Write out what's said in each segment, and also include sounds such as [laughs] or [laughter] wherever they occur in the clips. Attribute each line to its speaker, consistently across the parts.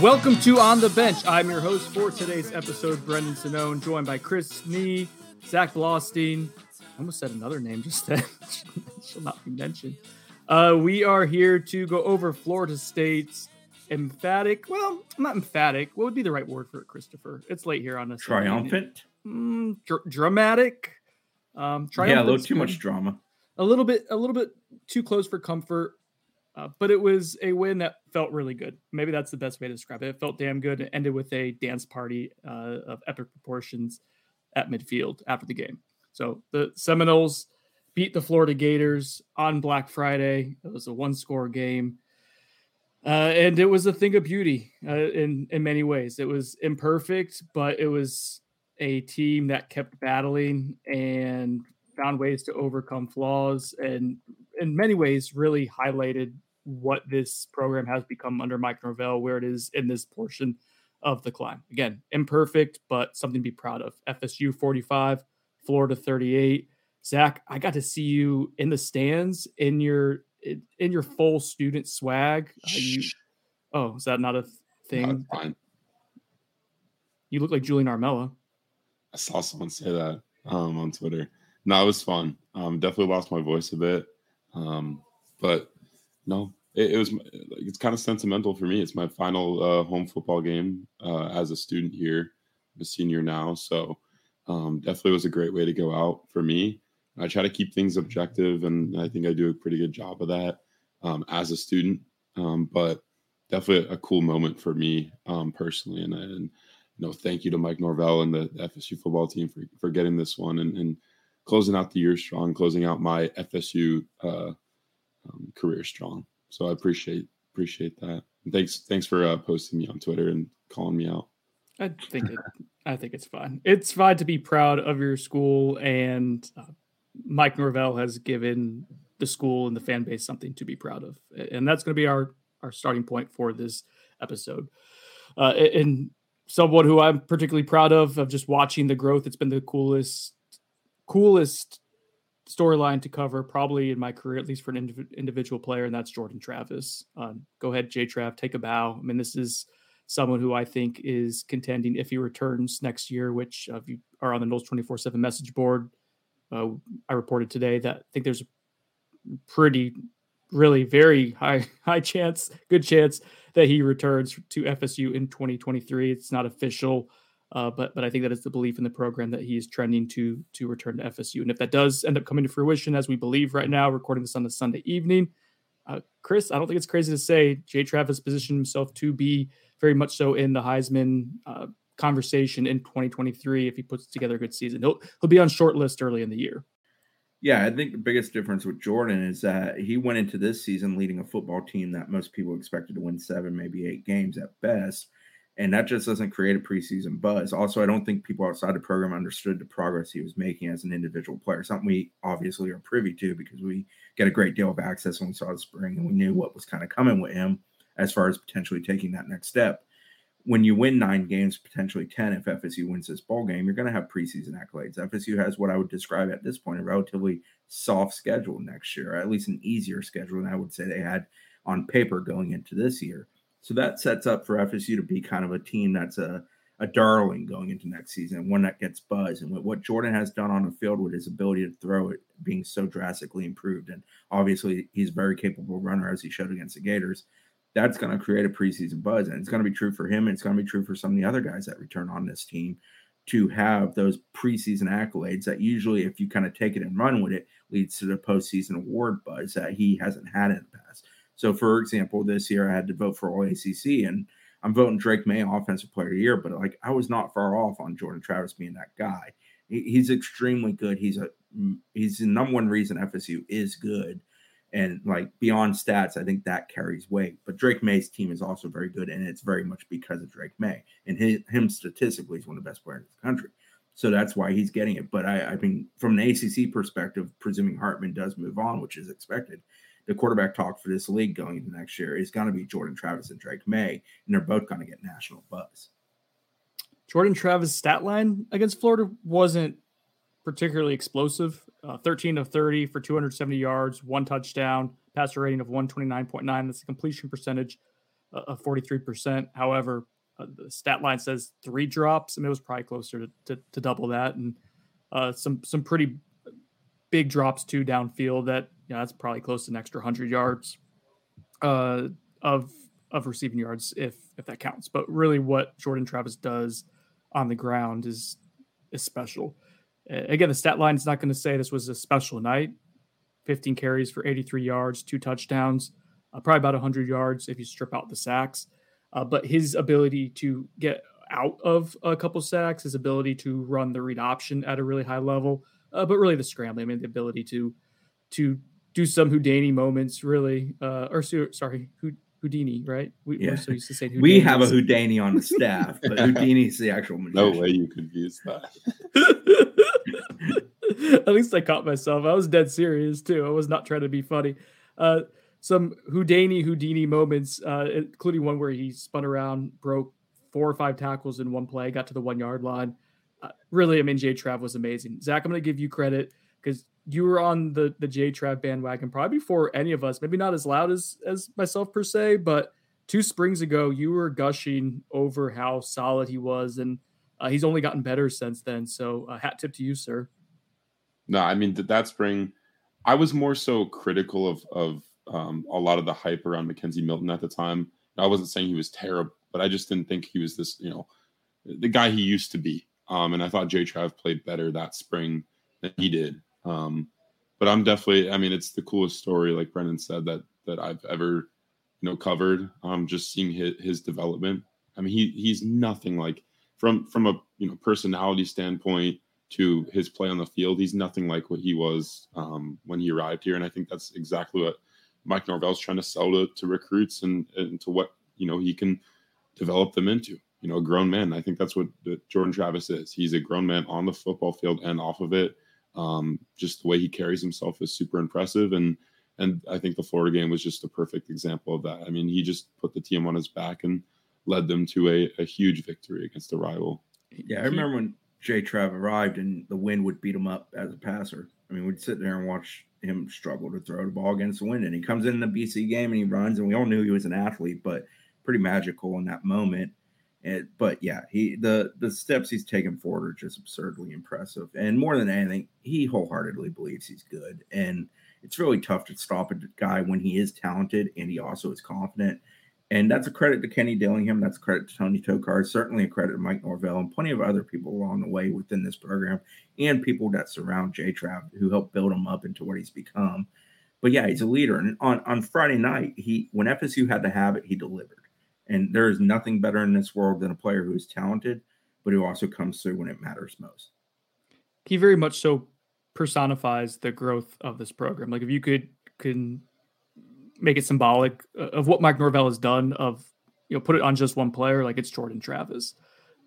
Speaker 1: Welcome to On the Bench. I'm your host for today's episode, Brendan Sonnone, joined by Chris Nee, Zach Blostein. I almost said another name just then. [laughs] Shall not be mentioned. Uh, we are here to go over Florida State's emphatic. Well, not emphatic. What would be the right word for it, Christopher? It's late here on this.
Speaker 2: Triumphant.
Speaker 1: Mm, dr- dramatic. Um,
Speaker 2: Yeah, a little too much drama.
Speaker 1: a little bit a little bit too close for comfort uh, but it was a win that felt really good. Maybe that's the best way to describe it. It felt damn good it ended with a dance party uh, of epic proportions at midfield after the game. So the seminoles beat the florida gators on black friday. It was a one score game. Uh, and it was a thing of beauty uh, in in many ways. It was imperfect but it was a team that kept battling and found ways to overcome flaws and in many ways really highlighted what this program has become under Mike Norvell, where it is in this portion of the climb. Again, imperfect, but something to be proud of. FSU 45, Florida 38. Zach, I got to see you in the stands in your in your full student swag. Uh, you, oh, is that not a thing?
Speaker 3: Fine.
Speaker 1: You look like Julian Armella.
Speaker 3: I saw someone say that um, on Twitter. No, it was fun. Um, definitely lost my voice a bit, um, but no, it, it was. It's kind of sentimental for me. It's my final uh, home football game uh, as a student here. I'm a senior now, so um, definitely was a great way to go out for me. I try to keep things objective, and I think I do a pretty good job of that um, as a student. Um, but definitely a cool moment for me um, personally, and, and you know, thank you to Mike Norvell and the FSU football team for, for getting this one and, and closing out the year strong, closing out my FSU uh, um, career strong. So I appreciate appreciate that. And thanks thanks for uh, posting me on Twitter and calling me out.
Speaker 1: I think it, I think it's fine. It's fine to be proud of your school, and uh, Mike Norvell has given the school and the fan base something to be proud of, and that's going to be our our starting point for this episode. Uh, and someone who I'm particularly proud of of just watching the growth. It's been the coolest coolest storyline to cover probably in my career, at least for an indiv- individual player, and that's Jordan Travis. Um, go ahead, J Trav, take a bow. I mean, this is someone who I think is contending if he returns next year, which uh, if you are on the Noles 24 7 message board, uh, I reported today that I think there's a pretty, really very high, [laughs] high chance, good chance that he returns to FSU in 2023. It's not official. Uh, but but I think that is the belief in the program that he is trending to to return to FSU, and if that does end up coming to fruition, as we believe right now, recording this on the Sunday evening, uh, Chris, I don't think it's crazy to say Jay Travis positioned himself to be very much so in the Heisman uh, conversation in 2023 if he puts together a good season. He'll he'll be on short list early in the year.
Speaker 2: Yeah, I think the biggest difference with Jordan is that he went into this season leading a football team that most people expected to win seven, maybe eight games at best. And that just doesn't create a preseason buzz. Also, I don't think people outside the program understood the progress he was making as an individual player, something we obviously are privy to because we get a great deal of access when we saw the spring and we knew what was kind of coming with him as far as potentially taking that next step. When you win nine games, potentially 10, if FSU wins this ball game, you're going to have preseason accolades. FSU has what I would describe at this point a relatively soft schedule next year, at least an easier schedule than I would say they had on paper going into this year. So that sets up for FSU to be kind of a team that's a, a darling going into next season, one that gets buzz. And what Jordan has done on the field with his ability to throw it being so drastically improved, and obviously he's a very capable runner as he showed against the Gators, that's going to create a preseason buzz. And it's going to be true for him. And it's going to be true for some of the other guys that return on this team to have those preseason accolades that usually, if you kind of take it and run with it, leads to the postseason award buzz that he hasn't had in the past. So, for example, this year I had to vote for all ACC, and I'm voting Drake Maye Offensive Player of the Year, but like I was not far off on Jordan Travis being that guy. He, he's extremely good. He's a mm, he's the number one reason FSU is good, and like beyond stats, I think that carries weight. But Drake Maye's team is also very good, and it's very much because of Drake Maye and his, him statistically is one of the best players in the country. So that's why he's getting it. But I, I mean, from an ACC perspective, presuming Hartman does move on, which is expected, the quarterback talk for this league going into next year is going to be Jordan Travis and Drake Maye, and they're both going to get national buzz.
Speaker 1: Jordan Travis' stat line against Florida wasn't particularly explosive. Uh, 13 of 30 for 270 yards, one touchdown, passer rating of 129.9. That's a completion percentage uh, of 43%. However, uh, the stat line says three drops. I mean, it was probably closer to, to, to double that, and uh, some some pretty big drops too downfield. That know, that's probably close to an extra hundred yards uh, of of receiving yards if if that counts. But really, what Jordan Travis does on the ground is is special. Again, the stat line is not going to say this was a special night. 15 carries for 83 yards, two touchdowns, uh, probably about 100 yards if you strip out the sacks. Uh, but his ability to get out of a couple sacks, his ability to run the read option at a really high level, uh, but really the scrambling, I mean, the ability to to do some Houdini moments, really, uh, or sorry, Houdini, right?
Speaker 2: We, yeah. so used to say Houdini. We have a Houdini on the [laughs] staff, but Houdini is the actual
Speaker 3: magician. No way you could use that. [laughs]
Speaker 1: At least I caught myself. I was dead serious too. I was not trying to be funny. Uh, some Houdini Houdini moments, uh, including one where he spun around, broke four or five tackles in one play, got to the one yard line. Uh, really, I mean, Jay Trav was amazing. Zach, I'm going to give you credit because you were on the the J Trav bandwagon probably before any of us. Maybe not as loud as as myself per se, but two springs ago, you were gushing over how solid he was, and uh, he's only gotten better since then. So, uh, hat tip to you, sir.
Speaker 3: No, I mean that spring, I was more so critical of of um, a lot of the hype around McKenzie Milton at the time. I wasn't saying he was terrible, but I just didn't think he was this, you know, the guy he used to be. Um, and I thought J Trav played better that spring than he did. Um, but I'm definitely, I mean, it's the coolest story, like Brendan said, that that I've ever, you know, covered. Um, just seeing his, his development. I mean, he he's nothing like from from a you know personality standpoint to his play on the field. He's nothing like what he was um, when he arrived here, and I think that's exactly what Mike Norvell's trying to sell to, to recruits and, and to what you know he can develop them into. You know, a grown man. I think that's what Jordan Travis is. He's a grown man on the football field and off of it. Um, just the way he carries himself is super impressive, and and I think the Florida game was just a perfect example of that. I mean, he just put the team on his back and led them to a, a huge victory against a rival.
Speaker 2: Yeah, I remember when Jay Trav arrived and the wind would beat him up as a passer. I mean, we'd sit there and watch him struggle to throw the ball against the wind. And he comes in the BC game and he runs, and we all knew he was an athlete, but pretty magical in that moment. But yeah, he the the steps he's taken forward are just absurdly impressive. And more than anything, he wholeheartedly believes he's good. And it's really tough to stop a guy when he is talented and he also is confident. And that's a credit to Kenny Dillingham. That's a credit to Tony Tokarz. Certainly a credit to Mike Norvell and plenty of other people along the way within this program and people that surround J Trav who help build him up into what he's become. But yeah, he's a leader. And on, on Friday night, he when FSU had to have it, he delivered. And there is nothing better in this world than a player who is talented, but who also comes through when it matters most.
Speaker 1: He very much so personifies the growth of this program. Like if you could can make it symbolic uh, of what Mike Norvell has done of you know put it on just one player like it's Jordan Travis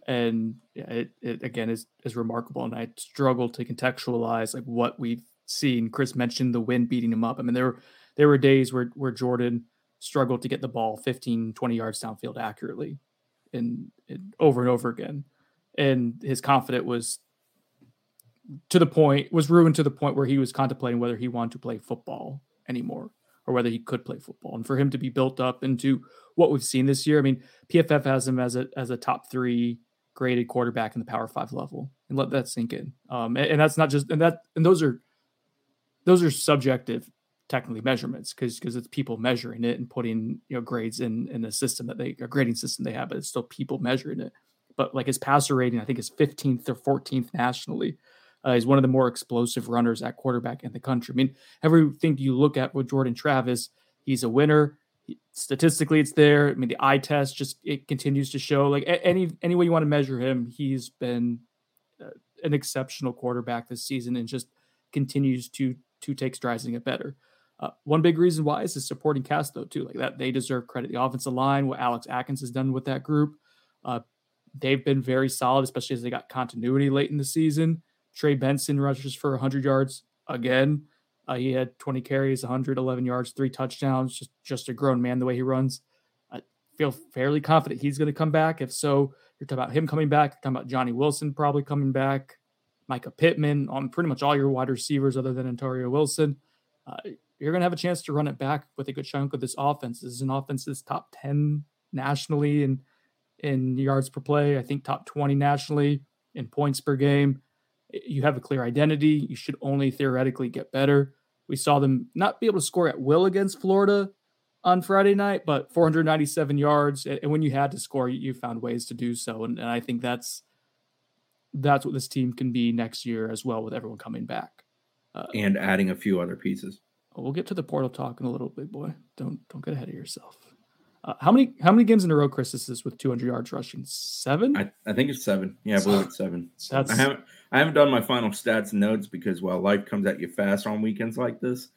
Speaker 1: and yeah, it, it again is is remarkable and I struggle to contextualize like what we've seen Chris mentioned the wind beating him up I mean there were there were days where where Jordan struggled to get the ball 15 20 yards downfield accurately and, and over and over again and his confidence was to the point was ruined to the point where he was contemplating whether he wanted to play football anymore or whether he could play football. And for him to be built up into what we've seen this year, I mean, PFF has him as a as a top three graded quarterback in the Power Five level, and let that sink in. Um, and, and that's not just and that and those are those are subjective technically measurements because because it's people measuring it and putting you know grades in in a system that they a grading system they have, but it's still people measuring it. But like his passer rating, I think is 15th or 14th nationally. Uh, he's one of the more explosive runners at quarterback in the country. I mean, everything you look at with Jordan Travis, He's a winner. Statistically, it's there. I mean, the eye test just it continues to show. Like any any way you want to measure him, he's been uh, an exceptional quarterback this season and just continues to to take strides and get better. Uh, one big reason why is the supporting cast, though, too. Like that, they deserve credit. The offensive line, what Alex Atkins has done with that group, uh, they've been very solid, especially as they got continuity late in the season. Trey Benson rushes for 100 yards again. Uh, he had 20 carries, 111 yards, three touchdowns. Just just a grown man the way he runs. I feel fairly confident he's going to come back. If so, you're talking about him coming back. You're talking about Johnny Wilson probably coming back. Mycah Pittman on pretty much all your wide receivers other than Ontaria Wilson. Uh, you're going to have a chance to run it back with a good chunk of this offense. This is an offense that's top 10 nationally in in yards per play. I think top 20 nationally in points per game. You have a clear identity. You should only theoretically get better. We saw them not be able to score at will against Florida on Friday night, but 497 yards. And when you had to score, you found ways to do so. And, and I think that's that's what this team can be next year as well, with everyone coming back
Speaker 2: uh, and adding a few other pieces.
Speaker 1: We'll get to the portal talk in a little, bit, boy. Don't don't get ahead of yourself. Uh, how many how many games in a row, Chris? Is this with 200 yards rushing? Seven?
Speaker 2: I, I think it's seven. Yeah, I believe it's seven. That's... I haven't I haven't done my final stats and notes because well, life comes at you fast on weekends like this.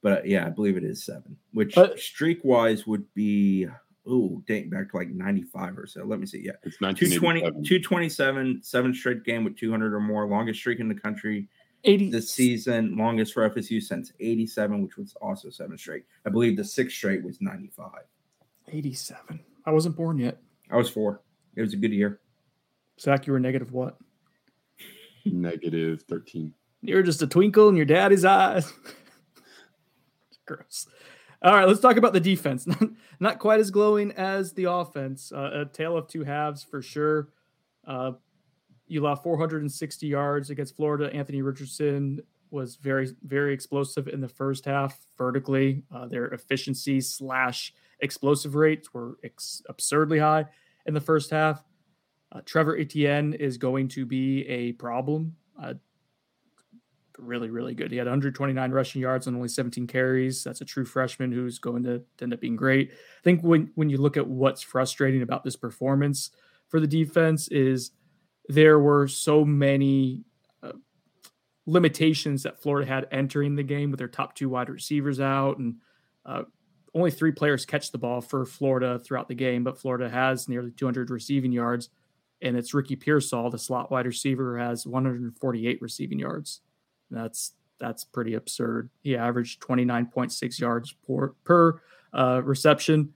Speaker 2: But yeah, I believe it is seven, which but... streak wise would be oh dating back to like 95 or so. Let me see. Yeah,
Speaker 3: it's 220,
Speaker 2: 227, seven straight game with 200 or more, longest streak in the country 80 this season, longest for FSU since 87, which was also seven straight. I believe the sixth straight was 95.
Speaker 1: 87. I wasn't born yet.
Speaker 2: I was four. It was a good year.
Speaker 1: Zach, you were negative what?
Speaker 3: Negative 13.
Speaker 1: You were just a twinkle in your daddy's eyes. [laughs] Gross. All right, let's talk about the defense. [laughs] Not quite as glowing as the offense. Uh, a tale of two halves for sure. Uh, you allowed 460 yards against Florida. Anthony Richardson was very, very explosive in the first half vertically. Uh, their efficiency slash explosive rates were ex- absurdly high in the first half. Uh, Trevor Etienne is going to be a problem. Uh, really, really good. He had 129 rushing yards and only 17 carries. That's a true freshman who's going to end up being great. I think when when you look at what's frustrating about this performance for the defense is there were so many uh, limitations that Florida had entering the game with their top two wide receivers out and uh, only three players catch the ball for Florida throughout the game, but Florida has nearly 200 receiving yards. And it's Ricky Pearsall, the slot wide receiver, has 148 receiving yards. That's that's pretty absurd. He averaged 29.6 yards per, per uh, reception.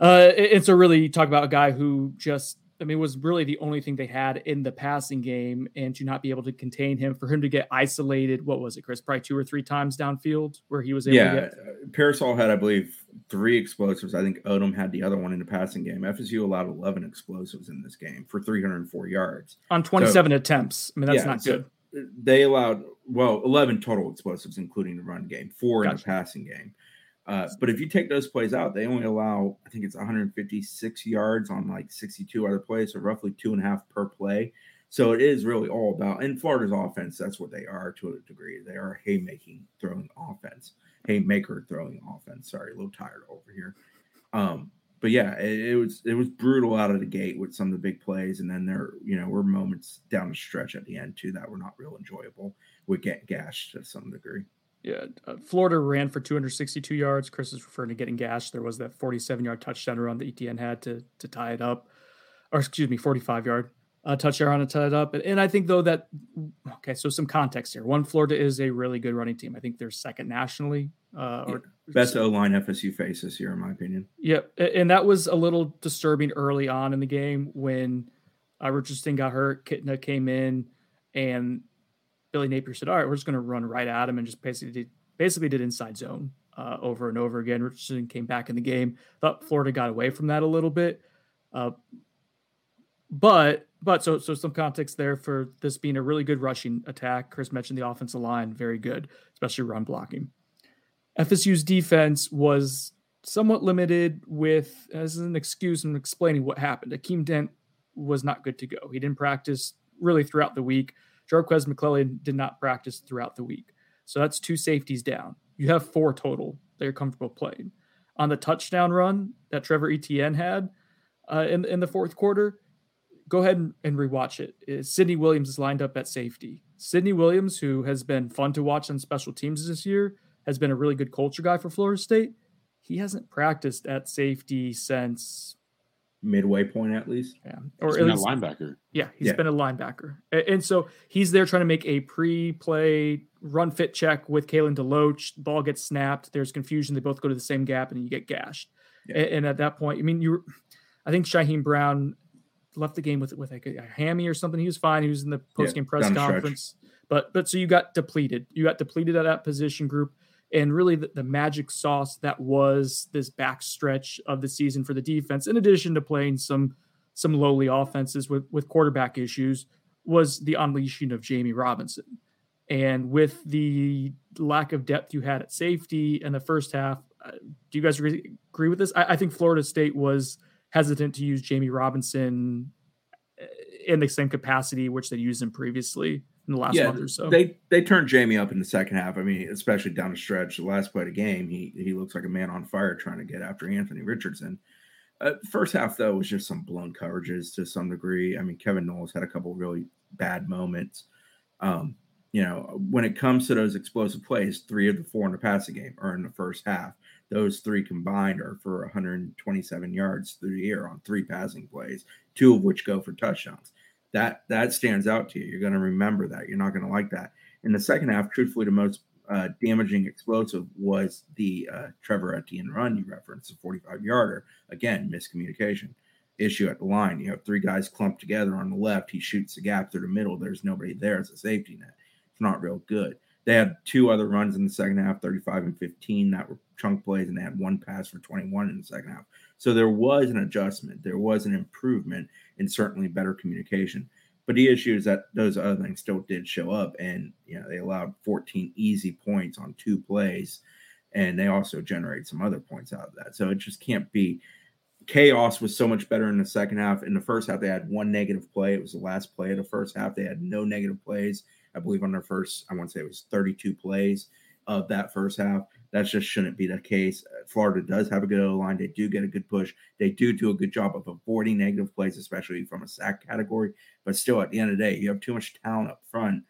Speaker 1: Uh, and so, really, talk about a guy who just I mean, was really the only thing they had in the passing game, and to not be able to contain him, for him to get isolated, what was it, Chris? Probably two or three times downfield where he was able
Speaker 2: yeah,
Speaker 1: to get.
Speaker 2: Uh, Pearsall had, I believe, three explosives. I think Odom had the other one in the passing game. FSU allowed 11 explosives in this game for 304 yards
Speaker 1: on 27 so, attempts. I mean, that's yeah, not so
Speaker 2: good. They allowed, well, 11 total explosives, including the run game, four gotcha. in the passing game. Uh, but if you take those plays out, they only allow, I think it's 156 yards on like 62 other plays, so roughly two and a half per play. So it is really all about, in Florida's offense, that's what they are to a degree. They are haymaking throwing offense, haymaker throwing offense. Sorry, a little tired over here. Um, but yeah, it, it, was it was brutal out of the gate with some of the big plays, and then there, you know, were moments down the stretch at the end too that were not real enjoyable. We get gashed to some degree.
Speaker 1: Yeah, uh, Florida ran for 262 yards. Chris is referring to getting gashed. There was that 47 yard touchdown run that Etienne had to to tie it up, or excuse me, 45 yard uh, touchdown to tie it up. And, and I think though that okay, so some context here. One, Florida is a really good running team. I think they're second nationally. Uh, or
Speaker 2: best O line FSU face this year, in my opinion.
Speaker 1: Yep, yeah, and that was a little disturbing early on in the game when uh, Richardson got hurt. Kitna came in and Billy Napier said, "All right, we're just going to run right at him," and just basically did, basically did inside zone uh, over and over again. Richardson came back in the game. Thought Florida got away from that a little bit, uh, but but so so some context there for this being a really good rushing attack. Chris mentioned the offensive line, very good, especially run blocking. FSU's defense was somewhat limited with as an excuse and explaining what happened. Akeem Dent was not good to go. He didn't practice really throughout the week. Jarques McClellion did not practice throughout the week. So that's two safeties down. You have four total they're comfortable playing. On the touchdown run that Trevor Etienne had uh, in in the fourth quarter, go ahead and, and rewatch it. Is Sidney Williams is lined up at safety. Sidney Williams, who has been fun to watch on special teams this year, has been a really good culture guy for Florida State. He hasn't practiced at safety since
Speaker 2: midway point at least.
Speaker 1: Yeah,
Speaker 3: or he's at least, a linebacker.
Speaker 1: Yeah, he's yeah. been a linebacker, and so he's there trying to make a pre-play run fit check with Kalen DeLoach. Ball gets snapped. There's confusion. They both go to the same gap, and you get gashed. Yeah. And, at that point, I mean, you, I think Shyheim Brown left the game with with like a, a, hammy or something. He was fine. He was in the post game yeah, press conference. But but so you got depleted. You got depleted at that position group. And really, the, the magic sauce that was this backstretch of the season for the defense, in addition to playing some some lowly offenses with with quarterback issues, was the unleashing of Jammie Robinson. And with the lack of depth you had at safety in the first half, uh, do you guys agree, agree with this? I, I think Florida State was hesitant to use Jammie Robinson uh, in the same capacity which they used him previously in the last yeah, month or so.
Speaker 2: They they turned Jammie up in the second half. I mean, especially down the stretch, the last play of the game, he he looks like a man on fire trying to get after Anthony Richardson. Uh, first half though was just some blown coverages to some degree. I mean, Kevin Knowles had a couple really bad moments. Um, you know, when it comes to those explosive plays, three of the four in the passing game are in the first half. Those three combined are for 127 yards through the air on three passing plays, two of which go for touchdowns. That that stands out to you. You're going to remember that. You're not going to like that. In the second half, truthfully, the most uh, damaging explosive was the uh, Trevor Etienne run you referenced, the 45 yarder. Again, miscommunication issue at the line. You have three guys clumped together on the left. He shoots the gap through the middle. There's nobody there as a safety net. It's not real good. They had two other runs in the second half, 35 and 15, that were chunk plays, and they had one pass for 21 in the second half. So there was an adjustment, there was an improvement, and certainly better communication. But the issue is that those other things still did show up, and you know they allowed 14 easy points on two plays, and they also generated some other points out of that. So it just can't be. Chaos was so much better in the second half. In the first half, they had one negative play. It was the last play of the first half. They had no negative plays I believe on their first, I want to say it was 32 plays of that first half. That just shouldn't be the case. Uh, Florida does have a good O line. They do get a good push. They do do a good job of avoiding negative plays, especially from a sack category. But still, at the end of the day, you have too much talent up front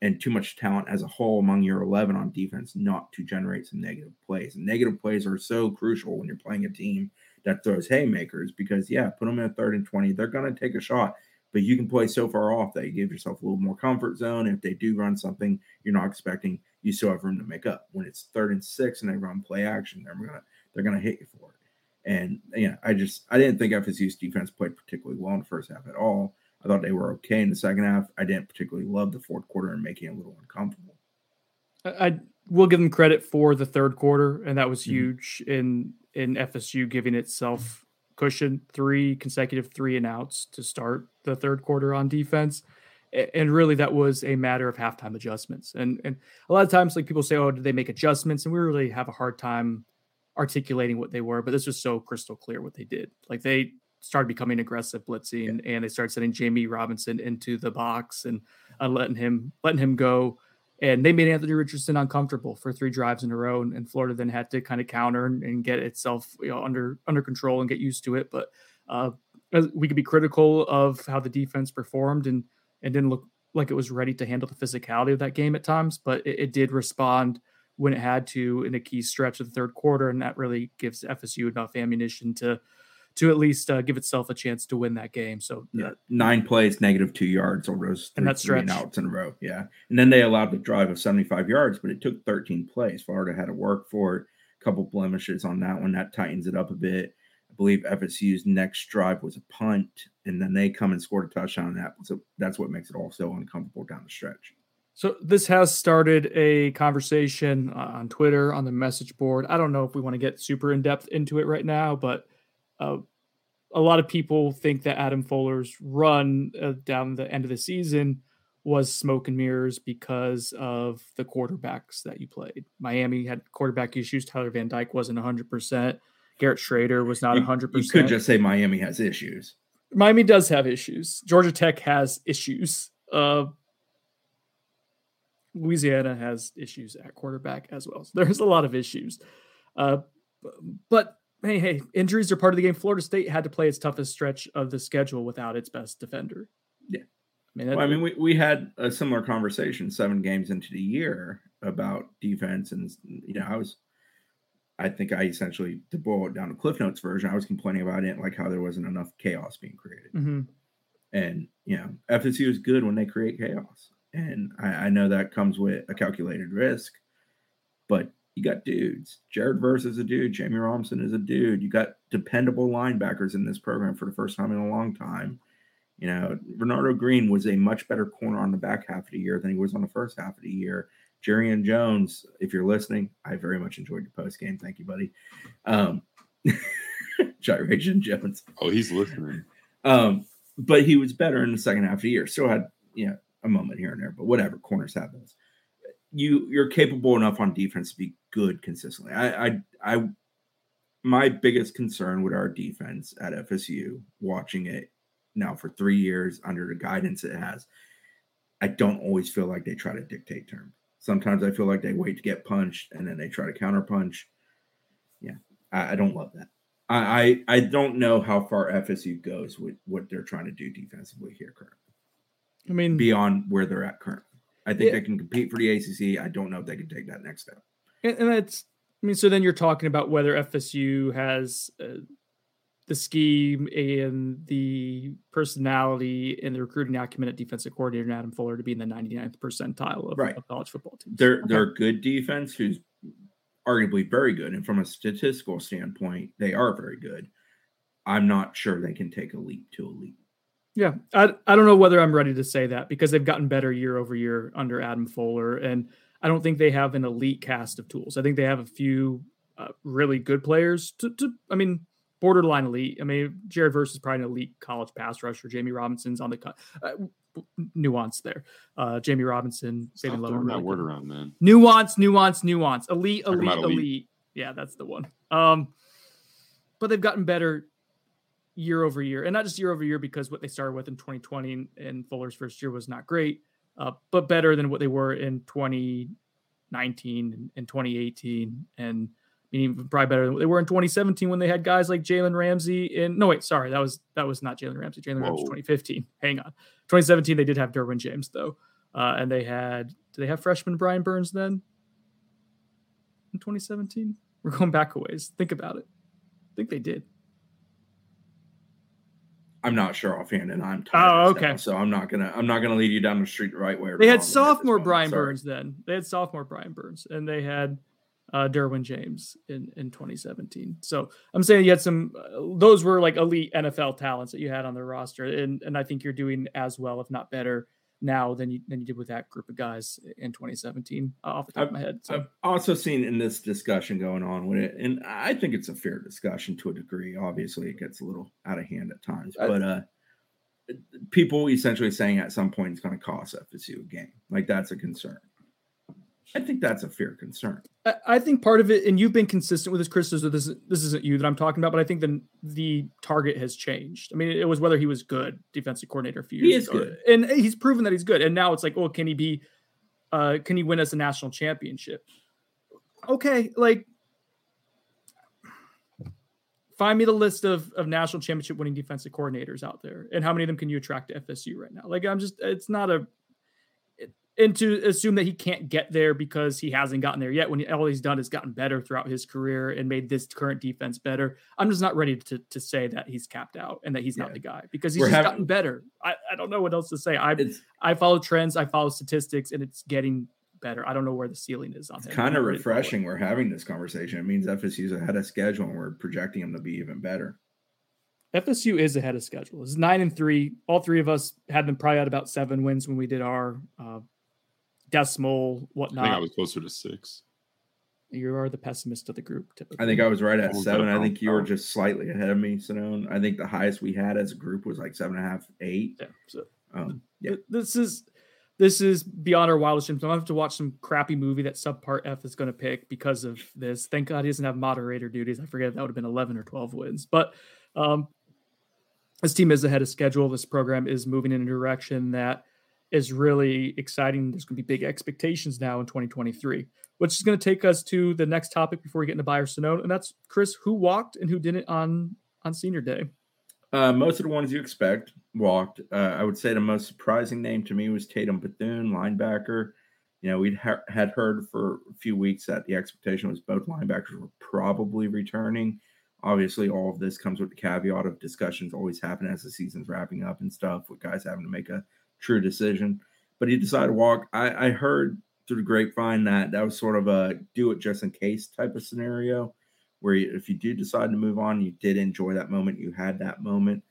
Speaker 2: and too much talent as a whole among your 11 on defense not to generate some negative plays. And negative plays are so crucial when you're playing a team that throws haymakers because, yeah, put them in a third and 20. They're going to take a shot but you can play so far off that you give yourself a little more comfort zone. And if they do run something you're not expecting, you still have room to make up. When it's third and six and they run play action, they're gonna they're gonna hit you for it. And yeah, I just I didn't think FSU's defense played particularly well in the first half at all. I thought they were okay in the second half. I didn't particularly love the fourth quarter and making it a little uncomfortable.
Speaker 1: I will give them credit for the third quarter, and that was mm-hmm. huge in in FSU giving itself cushion three consecutive three and outs to start the third quarter on defense. And really, that was a matter of halftime adjustments. And and a lot of times, like people say, "Oh, did they make adjustments?" And we really have a hard time articulating what they were. But this was so crystal clear what they did. Like they started becoming aggressive blitzing, yeah. and they started sending Jammie Robinson into the box and uh, letting him letting him go and they made Anthony Richardson uncomfortable for three drives in a row, and, and Florida then had to kind of counter and, and, get itself you know, under under control and get used to it. But uh, we could be critical of how the defense performed and and didn't look like it was ready to handle the physicality of that game at times, but it, it did respond when it had to in a key stretch of the third quarter, and that really gives FSU enough ammunition to to at least uh, give itself a chance to win that game. So
Speaker 2: yeah, nine plays, negative two yards on those
Speaker 1: three, and that's three
Speaker 2: outs in a row. Yeah, and then they allowed the drive of seventy five yards, but it took thirteen plays. Florida had to work for it. A couple blemishes on that one that tightens it up a bit. I believe FSU's next drive was a punt, and then they come and scored a touchdown. On that so that's what makes it all so uncomfortable down the stretch.
Speaker 1: So this has started a conversation on Twitter on the message board. I don't know if we want to get super in depth into it right now, but uh, a lot of people think that Adam Fuller's run uh, down the end of the season was smoke and mirrors because of the quarterbacks that you played. Miami had quarterback issues. Tyler Van Dyke wasn't 100%. Garrett Shrader was not 100%.
Speaker 2: You could just say Miami has issues.
Speaker 1: Miami does have issues. Georgia Tech has issues. Uh, Louisiana has issues at quarterback as well. So there's a lot of issues. Uh, but hey, hey, injuries are part of the game. Florida State had to play its toughest stretch of the schedule without its best defender.
Speaker 2: Yeah.
Speaker 1: I mean,
Speaker 2: well, I mean, we, we had a similar conversation seven games into the year about defense, and you know, I was, I think I essentially to boil it down to Cliff Notes version, I was complaining about it, like how there wasn't enough chaos being created,
Speaker 1: mm-hmm.
Speaker 2: and you know, FSU is good when they create chaos, and I, I know that comes with a calculated risk, but you got dudes. Jared Verse is a dude. Jammie Robinson is a dude. You got dependable linebackers in this program for the first time in a long time. You know, Renardo Green was a much better corner on the back half of the year than he was on the first half of the year. Jarrian Jones, if you're listening, I very much enjoyed your post game. Thank you, buddy. Um, [laughs] Gyration Jones.
Speaker 3: Oh, he's listening.
Speaker 2: Um, but he was better in the second half of the year. Still had, you know, a moment here and there, but whatever. Corners have those you you're capable enough on defense to be good consistently. I I I my biggest concern with our defense at FSU, watching it now for three years under the guidance it has, I don't always feel like they try to dictate terms. Sometimes I feel like they wait to get punched and then they try to counter punch. Yeah, I, I don't love that. I, I I don't know how far FSU goes with what they're trying to do defensively here currently.
Speaker 1: I mean,
Speaker 2: beyond where they're at currently. I think
Speaker 1: Yeah.
Speaker 2: they can compete for the ACC. I don't know if they can take that next step.
Speaker 1: and, and that's I mean, so then you're talking about whether FSU has uh, the scheme and the personality and the recruiting acumen at defensive coordinator and Adam Fuller to be in the 99th percentile of,
Speaker 2: Right.
Speaker 1: of college football teams.
Speaker 2: They're
Speaker 1: Okay.
Speaker 2: they're a good defense who's arguably very good, and from a statistical standpoint, they are very good. I'm not sure they can take a leap to elite.
Speaker 1: Yeah, I, I don't know whether I'm ready to say that because they've gotten better year over year under Adam Fuller, and I don't think they have an elite cast of tools. I think they have a few uh, really good players. To, to I mean, borderline elite. I mean, Jared Verse is probably an elite college pass rusher. Jammie Robinson's on the cut. Uh, nuance there. Uh, Jammie Robinson,
Speaker 3: Stop
Speaker 1: Lowe,
Speaker 3: throwing that word around, man.
Speaker 1: Nuance, nuance, nuance. Elite, elite, elite,
Speaker 3: elite.
Speaker 1: Yeah, that's the one. Um, but they've gotten better year over year, and not just year over year because what they started with in 2020 and, and Fuller's first year was not great, uh, but better than what they were in 2019 and, and 2018, and I mean, even probably better than what they were in 2017 when they had guys like Jalen Ramsey. And no, wait, sorry, that was that was not Jalen Ramsey. Jalen Ramsey was 2015. Hang on, 2017 they did have Derwin James though, uh, and they had do they have freshman Brian Burns then? In 2017, we're going back a ways. Think about it. I think they did.
Speaker 2: I'm not sure offhand, and I'm
Speaker 1: Oh,
Speaker 2: tired as
Speaker 1: okay.
Speaker 2: hell, so I'm not gonna I'm not gonna lead you down the street the right way.
Speaker 1: They had
Speaker 2: wrong way at this
Speaker 1: sophomore. Brian
Speaker 2: Sorry.
Speaker 1: Burns then. They had sophomore Brian Burns, and they had uh, Derwin James in in 2017. So I'm saying you had some; uh, those were like elite NFL talents that you had on the roster, and and I think you're doing as well, if not better, now than you than you did with that group of guys in 2017. uh, off the top of my head. So
Speaker 2: I've also seen in this discussion going on with it, and I think it's a fair discussion to a degree. Obviously, it gets a little out of hand at times, but uh, people essentially saying at some point it's going to cost FSU a game. Like that's a concern. I think that's a fair concern.
Speaker 1: I, I think part of it, and you've been consistent with this, Chris. So this this isn't you that I'm talking about, but I think the the target has changed. I mean, it was whether he was good defensive coordinator a few
Speaker 2: He
Speaker 1: years
Speaker 2: is
Speaker 1: ago,
Speaker 2: good.
Speaker 1: and he's proven that he's good. And now it's like, oh, can he be? Uh, can he win us a national championship? Okay, like find me the list of of national championship winning defensive coordinators out there, and how many of them can you attract to FSU right now? Like, I'm just, it's not a and to assume that he can't get there because he hasn't gotten there yet when all he's done is gotten better throughout his career and made this current defense better i'm just not ready to, to say that he's capped out and that he's
Speaker 2: Yeah.
Speaker 1: not the guy because he's just
Speaker 2: having-
Speaker 1: gotten better I, I don't know what else to say i i follow trends i follow statistics and it's getting better i don't know where the ceiling is on
Speaker 2: it's kind of
Speaker 1: not ready to call it.
Speaker 2: refreshing. We're having this conversation. It means FSU's ahead of schedule, and we're projecting them to be even better.
Speaker 1: FSU is ahead of schedule. It's nine and three. All three of us had them probably at about seven wins when we did our uh, decimal whatnot.
Speaker 3: I think I was closer to six.
Speaker 1: You are the pessimist of the group. Typically,
Speaker 2: I think I was right at seven. I think you were just slightly ahead of me, Sonnone. I think the highest we had as a group was like seven and a half, eight.
Speaker 1: Yeah, so
Speaker 2: Um, yeah.
Speaker 1: This is this is beyond our wildest dreams. I'm gonna have to watch some crappy movie that subpart F is gonna pick because of this. Thank God he doesn't have moderator duties. I forget that would have been 11 or 12 wins. But um, this team is ahead of schedule. This program is moving in a direction that is really exciting. There's going to be big expectations now in 2023, which is going to take us to the next topic before we get into Buy or Sonnone, and that's Chris, who walked and who didn't on on Senior Day.
Speaker 2: Uh, most of the ones you expect walked. Uh, I would say the most surprising name to me was Tatum Bethune, linebacker. You know, we'd ha- had heard for a few weeks that the expectation was both linebackers were probably returning. Obviously, all of this comes with the caveat of discussions always happen as the season's wrapping up and stuff, with guys having to make a true decision. But he decided to walk. I, I heard through the grapevine that that was sort of a do it just in case type of scenario, where you, if you do decide to move on, you did enjoy that moment, you had that moment,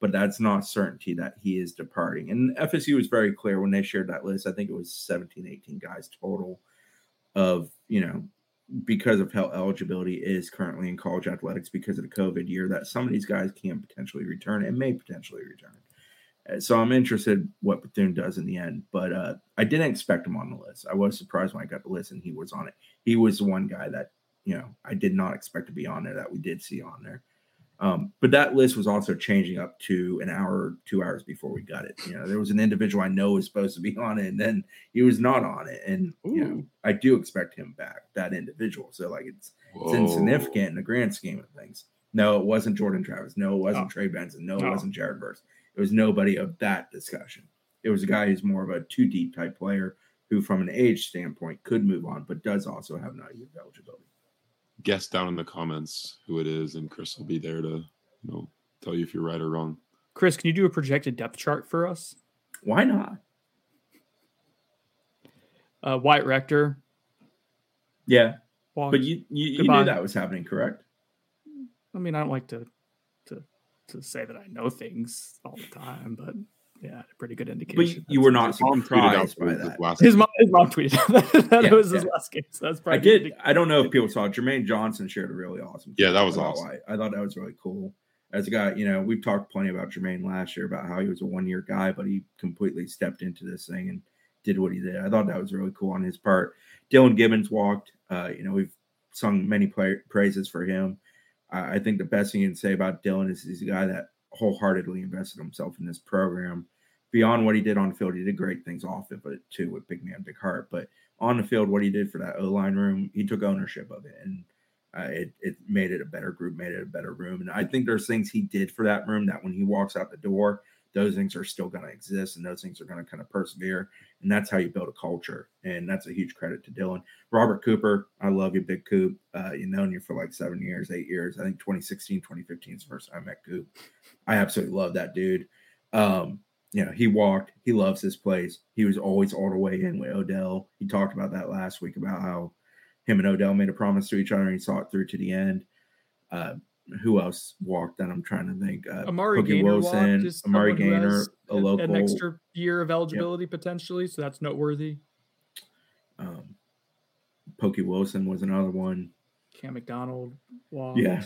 Speaker 2: but that's not certainty that he is departing. And FSU was very clear when they shared that list. I think it was 17, 18 guys total of, you know, because of how eligibility is currently in college athletics because of the COVID year, that some of these guys can potentially return and may potentially return. So I'm interested what Bethune does in the end, but uh, I didn't expect him on the list. I was surprised when I got the list and he was on it. He was the one guy that you know I did not expect to be on there that we did see on there. Um, but that list was also changing up to an hour, two hours before we got it. You know, there was an individual I know was supposed to be on it, and then he was not on it. And Ooh. you know, I do expect him back, that individual. So like it's it's insignificant in the grand scheme of things. No, it wasn't Jordan Travis. No, it wasn't oh. Trey Benson. No, it wasn't Jared Verse. It was nobody of that discussion. It was a guy who's more of a two deep type player who, from an age standpoint, could move on, but does also have an IU eligibility
Speaker 3: guess down in the comments who it is, and Chris will be there to you know tell you if you're right or wrong.
Speaker 1: Chris, can you do a projected depth chart for us?
Speaker 2: Why not?
Speaker 1: Uh, Wyatt Rector.
Speaker 2: Yeah, walked. but you you, you knew that was happening, correct?
Speaker 1: I mean, I don't like to to to say that I know things all the time, but yeah, pretty good indication.
Speaker 2: But you were not surprised by that.
Speaker 1: His mom, his mom tweeted [laughs] that, yeah, was his yeah. last game. So that's probably.
Speaker 2: I did. I don't know if people saw it. Jermaine Johnson shared a really awesome.
Speaker 3: Yeah, that was awesome.
Speaker 2: I, I thought that was really cool. As a guy, you know, we've talked plenty about Jermaine last year about how he was a one year guy, but he completely stepped into this thing and did what he did. I thought that was really cool on his part. Dylan Gibbons walked. Uh, you know, we've sung many play, praises for him. Uh, I think the best thing you can say about Dylan is he's a guy that wholeheartedly invested himself in this program. Beyond what he did on the field, he did great things off it, but too with big man, big heart. But on the field, what he did for that O line room, he took ownership of it, and uh, it it made it a better group, made it a better room. And I think there's things he did for that room that when he walks out the door, those things are still going to exist, and those things are going to kind of persevere. And that's how you build a culture, and that's a huge credit to Dylan. Robert Cooper, I love you, Big Coop. Uh, you known you for like seven years, eight years. I think 2016, 2015 is the first time I met Coop. I absolutely love that dude. Um, you know, he walked, he loves this place. He was always all the way in with Odell. He talked about that last week about how him and Odell made a promise to each other and he saw it through to the end. Uh, who else walked that I'm trying to think? Uh,
Speaker 1: Amari Gainer Wilson, walked, Amari Gainer, a local, an extra year of eligibility yep. potentially, so that's noteworthy.
Speaker 2: Um, Pokey Wilson was another one.
Speaker 1: Cam McDonald walked.
Speaker 2: Yeah,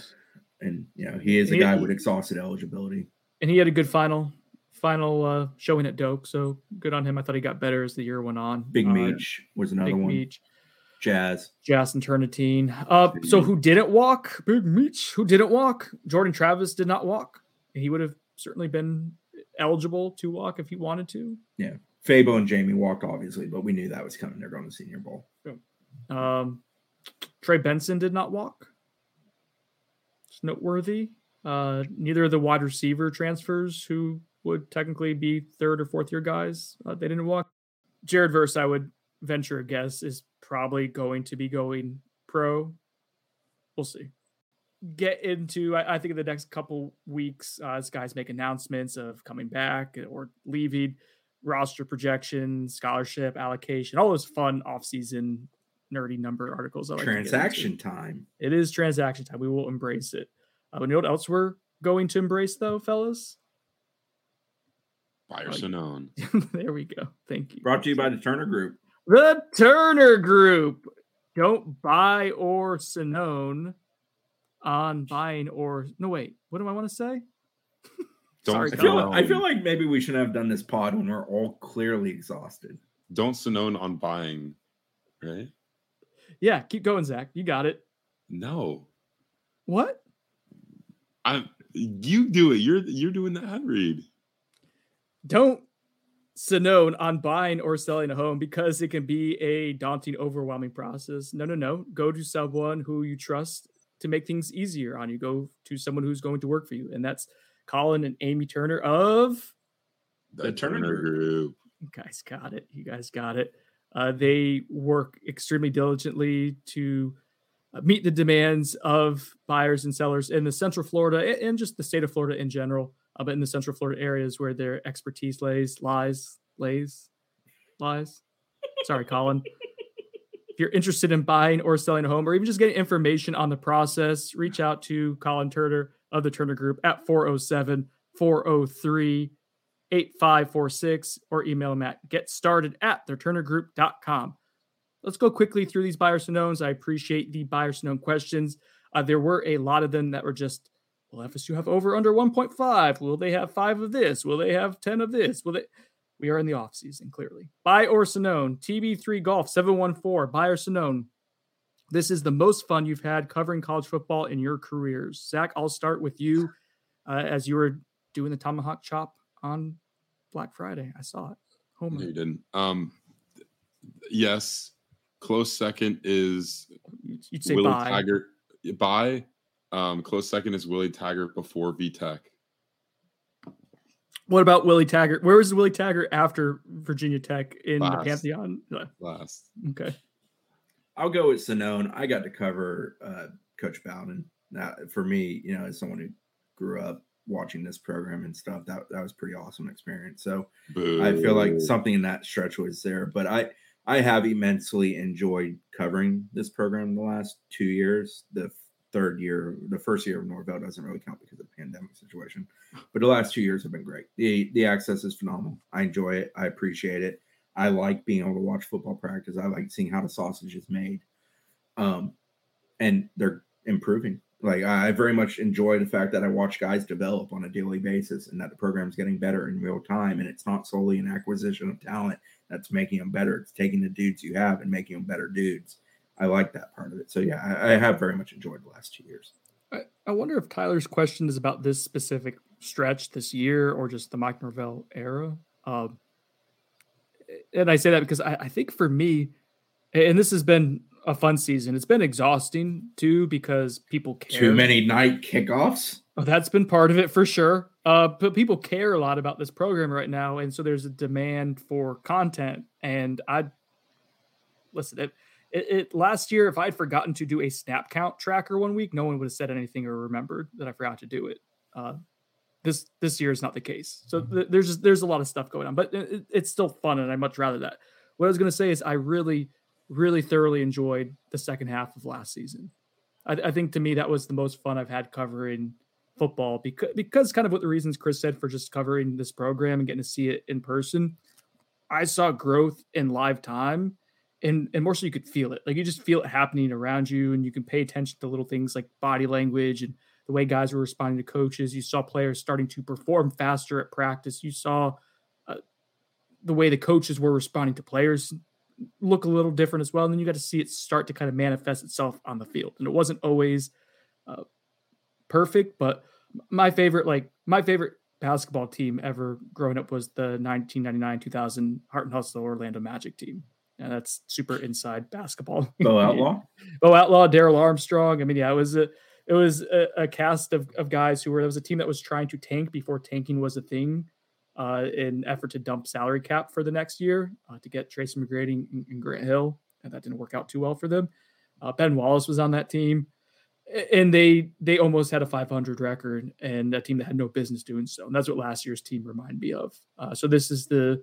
Speaker 2: and you know he is a guy with exhausted eligibility,
Speaker 1: and he had a good final final uh, showing at Doak. So good on him. I thought he got better as the year went on.
Speaker 2: Big uh, Meech was another Big one. Meech. Jazz.
Speaker 1: Jazz and Turnitin. Uh, so who didn't walk? Big Meech. Who didn't walk? Jordan Travis did not walk. He would have certainly been eligible to walk if he wanted to.
Speaker 2: Yeah. Fabo and Jammie walked, obviously, but we knew that was coming. They're going to Senior Bowl.
Speaker 1: Um, Trey Benson did not walk. It's noteworthy. Uh, neither of the wide receiver transfers who would technically be third or fourth year guys. Uh, they didn't walk. Jared Verse, I would venture a guess, is probably going to be going pro. We'll see. Get into, I, I think, in the next couple weeks, uh, as guys make announcements of coming back or leaving, roster projection, scholarship allocation, all those fun off-season nerdy number articles.
Speaker 2: I like transaction time.
Speaker 1: It is transaction time. We will embrace it. Uh, you know what else we're going to embrace, though, fellas?
Speaker 3: Buy or Sonnone. [laughs]
Speaker 1: there we go. Thank you.
Speaker 2: Brought to you by the Turner Group.
Speaker 1: The Turner Group. Don't buy or Sonnone on buying or no wait. What do I want to say?
Speaker 2: Don't Sorry, I feel, like, I feel like maybe we should have done this pod when we're all clearly exhausted.
Speaker 3: Don't Sonnone on buying, right?
Speaker 1: Yeah, keep going, Zach. You got it.
Speaker 3: No.
Speaker 1: What?
Speaker 3: I you do it. You're you're doing the ad read.
Speaker 1: Don't Sonnone on buying or selling a home because it can be a daunting, overwhelming process. No, no, no. Go to someone who you trust to make things easier on you. Go to someone who's going to work for you. And that's Colin and Amy Turner of
Speaker 3: the, the Turner, Turner Group.
Speaker 1: You guys got it. You guys got it. Uh, they work extremely diligently to uh, meet the demands of buyers and sellers in the Central Florida and just the state of Florida in general uh, but in the Central Florida areas where their expertise lays, lies, lays, lies. Sorry, Colin. if you're interested in buying or selling a home, or even just getting information on the process, reach out to Colin Turner of the Turner Group at 407 403 8546 or email him at get started at theturnergroup.com. Let's go quickly through these buyers and. I appreciate the buyers and known questions. Uh, there were a lot of them that were just Will FSU have over under 1.5? Will they have five of this? Will they have 10 of this? Will they? We are in the off season, clearly. Buy or Sonnone, TB3 Golf 714, buy or Sonnone. This is the most fun you've had covering college football in your careers. Zach, I'll start with you uh, as you were doing the tomahawk chop on Black Friday. I saw it.
Speaker 3: Homer. No, you didn't. Um, yes. Close second is
Speaker 1: you'd say Willie buy.
Speaker 3: Tiger. Buy um, close second is Willie Taggart before VTech.
Speaker 1: What about Willie Taggart? Where was Willie Taggart after Virginia Tech in Last. the Pantheon?
Speaker 3: Last.
Speaker 1: Okay.
Speaker 2: I'll go with Sonnone. I got to cover uh, Coach Bowden. Now, for me, you know, as someone who grew up watching this program and stuff, that that was pretty awesome experience. So Boo. I feel like something in that stretch was there. But I I have immensely enjoyed covering this program the last two years. The third year, the first year of Norvell doesn't really count because of the pandemic situation. But the last two years have been great. The the access is phenomenal. I enjoy it. I appreciate it. I like being able to watch football practice. I like seeing how the sausage is made. Um, and they're improving. Like I very much enjoy the fact that I watch guys develop on a daily basis and that the program's getting better in real time. And it's not solely an acquisition of talent that's making them better. It's taking the dudes you have and making them better dudes. I like that part of it. So yeah, I, I have very much enjoyed the last two years.
Speaker 1: I, I, wonder if Tyler's question is about this specific stretch this year or just the Mike Norvell era. Um, and I say that because I, I think for me, and this has been a fun season. It's been exhausting too because people care.
Speaker 2: Too many night kickoffs.
Speaker 1: Oh, that's been part of it for sure. Uh, but people care a lot about this program right now, and so there's a demand for content. And I listen, it, it, it, last year, if I'd forgotten to do a snap count tracker one week, no one would have said anything or remembered that I forgot to do it. Uh, this this year is not the case. So mm-hmm. th- there's just, there's a lot of stuff going on, but it, it's still fun, and I'd much rather that. What I was going to say is I really really thoroughly enjoyed the second half of last season. I, I think to me that was the most fun I've had covering football because because kind of what the reasons Chris said for just covering this program and getting to see it in person. I saw growth in live time and and more so you could feel it. Like you just feel it happening around you and you can pay attention to little things like body language and the way guys were responding to coaches. You saw players starting to perform faster at practice. You saw uh, the way the coaches were responding to players look a little different as well. And then you got to see it start to kind of manifest itself on the field. And it wasn't always uh, perfect but my favorite like my favorite basketball team ever growing up was the 1999-2000 Heart and Hustle Orlando Magic team and that's super inside basketball. [laughs]
Speaker 2: Bo Outlaw,
Speaker 1: Bo Outlaw, Darrell Armstrong. I mean, yeah, it was a it was a, a, cast of, of guys who were it was a team that was trying to tank before tanking was a thing, uh, in effort to dump salary cap for the next year uh, to get Tracy McGrady and, and, Grant Hill, and that didn't work out too well for them. Uh, ben Wallace was on that team, and they they almost had a 500 record, and a team that had no business doing so. And that's what last year's team reminded me of. Uh, so this is the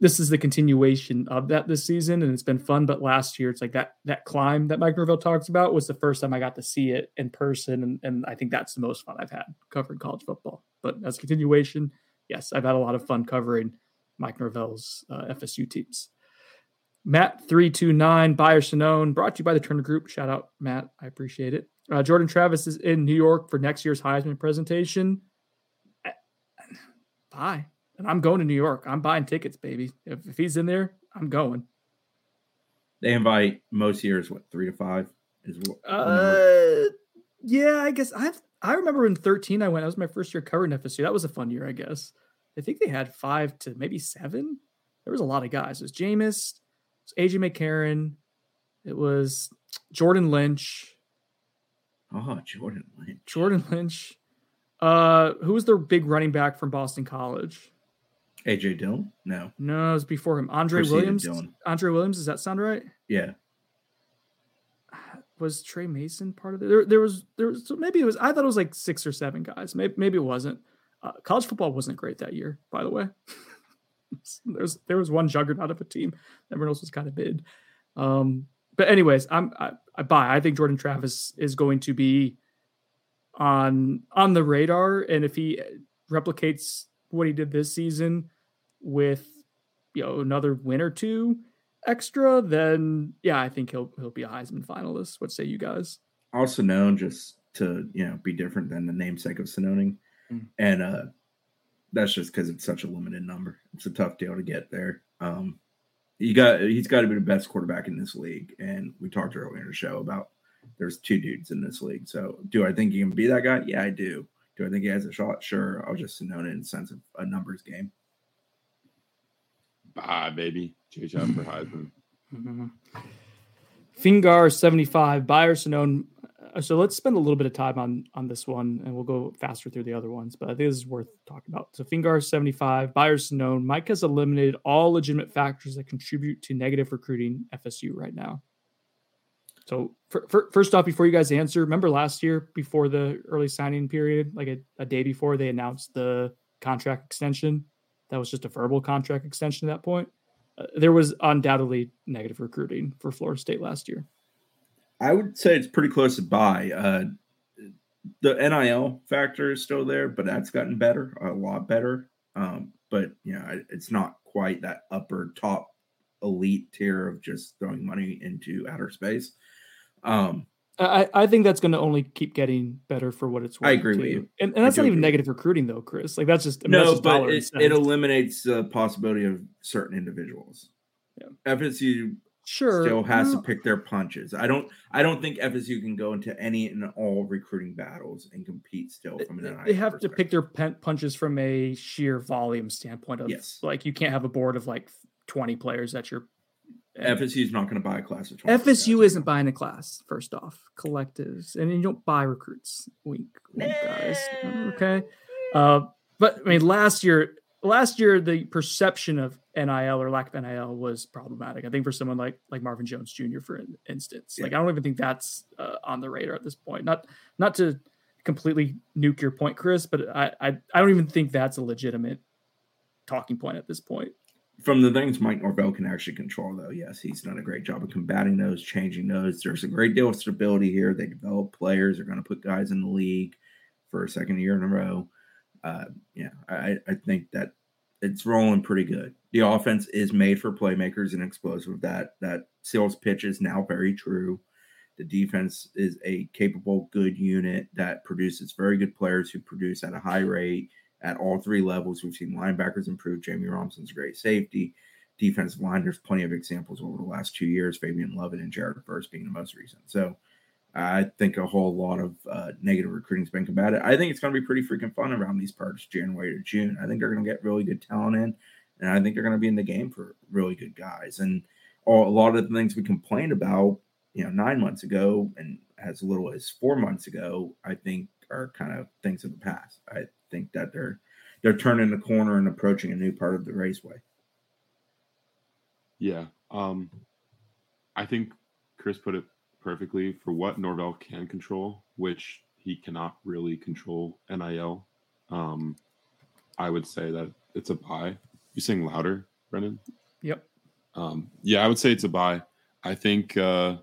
Speaker 1: this is the continuation of that this season, and it's been fun. But last year, it's like that that climb that Mike Norvell talks about was the first time I got to see it in person, and, and I think that's the most fun I've had covering college football. But as continuation, yes, I've had a lot of fun covering Mike Norvell's uh, FSU teams. Matt three two nine Buyer Sonnone brought to you by the Turner Group. Shout out Matt, I appreciate it. Uh, Jordan Travis is in New York for next year's Heisman presentation. Bye and I'm going to New York. I'm buying tickets, baby. If, if he's in there, I'm going.
Speaker 2: They invite most years, what three to five is what?
Speaker 1: Uh, yeah, I guess I I remember in 13 I went. That was my first year covering FSU. That was a fun year, I guess. I think they had five to maybe seven. There was a lot of guys. It was Jameis, it was AJ McCarron, it was Jordan Lynch.
Speaker 2: Oh, Jordan Lynch.
Speaker 1: Jordan Lynch. Uh, who was their big running back from Boston College?
Speaker 2: AJ Dillon? No.
Speaker 1: No, it was before him. Andre
Speaker 2: Preceded
Speaker 1: Williams.
Speaker 2: Dillon.
Speaker 1: Andre Williams. Does that sound right?
Speaker 2: Yeah. [sighs]
Speaker 1: Was Tre Mason part of it? There, there was, there was, so maybe it was. I thought it was like six or seven guys. Maybe, maybe it wasn't. Uh, college football wasn't great that year, by the way. [laughs] There's, there was one juggernaut of a team. Everyone else was kind of bid. Um, but anyways, I'm, I, I buy. I think Jordan Travis is going to be on on the radar, and if he replicates what he did this season with you know another win or two extra, then yeah, I think he'll he'll be a Heisman finalist. What say you guys?
Speaker 2: Also known just to, you know, be different than the namesake of Sononing.
Speaker 1: Mm.
Speaker 2: And uh that's just because it's such a limited number. It's a tough deal to get there. Um you got he's got to be the best quarterback in this league. And we talked earlier in the show about there's two dudes in this league. So do I think he can be that guy? Yeah, I do. Do I think he has a shot? Sure. I'll just Sonona in the sense of a numbers game.
Speaker 3: Ah, baby. J Chop for Heisman. [laughs]
Speaker 1: Fingar seventy five Buyer Sonnone. uh, So let's spend a little bit of time on on this one, and we'll go faster through the other ones. But I think this is worth talking about. So Fingar seventy five Buyer Sonnone. Mike has eliminated all legitimate factors that contribute to negative recruiting FSU right now. So for, for, first off, before you guys answer, remember last year before the early signing period, like a, a day before they announced the contract extension, that was just a verbal contract extension at that point. Uh, there was undoubtedly negative recruiting for Florida State last year.
Speaker 2: I would say it's pretty close to buy. Uh, the NIL factor is still there, but that's gotten better, a lot better. Um, but yeah, it- it's not quite that upper top elite tier of just throwing money into outer space. Um,
Speaker 1: I, I think that's going to only keep getting better for what it's worth.
Speaker 2: I agree with you.
Speaker 1: and, and that's not even
Speaker 2: agree.
Speaker 1: negative recruiting though, Chris. Like that's just I mean, that's
Speaker 2: no,
Speaker 1: just
Speaker 2: but it, it eliminates the possibility of certain individuals.
Speaker 1: Yeah.
Speaker 2: FSU
Speaker 1: sure
Speaker 2: still has
Speaker 1: no,
Speaker 2: to pick their punches. I don't. I don't think FSU can go into any and all recruiting battles and compete still from an
Speaker 1: they- they have to pick their punches from a sheer volume standpoint of
Speaker 2: Yes.
Speaker 1: like you can't have a board of like 20 players that you're
Speaker 2: FSU is not going to buy a class of 20
Speaker 1: FSU
Speaker 2: guys.
Speaker 1: isn't buying a class, first off, collectives, and you don't buy recruits. Wink, wink, guys. Okay. Uh, but I mean, last year, last year the perception of NIL or lack of NIL was problematic. I think for someone like like Marvin Jones Jr. for in- instance, like I don't even think that's uh, on the radar at this point. Not not to completely nuke your point, Chris, but I I, I don't even think that's a legitimate talking point at this point.
Speaker 2: From the things Mike Norvell can actually control, though, yes, he's done a great job of combating those, changing those. There's a great deal of stability here. They develop players. They're going to put guys in the league for a second year in a row. Uh, yeah, I, I think that it's rolling pretty good. The offense is made for playmakers and explosive. That that sales pitch is now very true. The defense is a capable, good unit that produces very good players who produce at a high rate at all three levels. We've seen linebackers improve. Jammie Robinson's great safety. Defensive line, there's plenty of examples over the last two years. Fabian Lovett and Jared Verse being the most recent. So I think a whole lot of uh, negative recruiting has been combated. I think it's going to be pretty freaking fun around these parts, January to June. I think they're going to get really good talent in, and I think they're going to be in the game for really good guys. And all, a lot of the things we complained about, you know, nine months ago and as little as four months ago, I think are kind of things of the past. I think that they're they're turning the corner and approaching a new part of the raceway.
Speaker 3: Yeah. Um, I think Chris put it perfectly for what Norvell can control, which he cannot really control NIL. Um, I would say that it's a buy. You sing louder, Brennan?
Speaker 1: Yep.
Speaker 3: Um, yeah, I would say it's a buy. I think uh,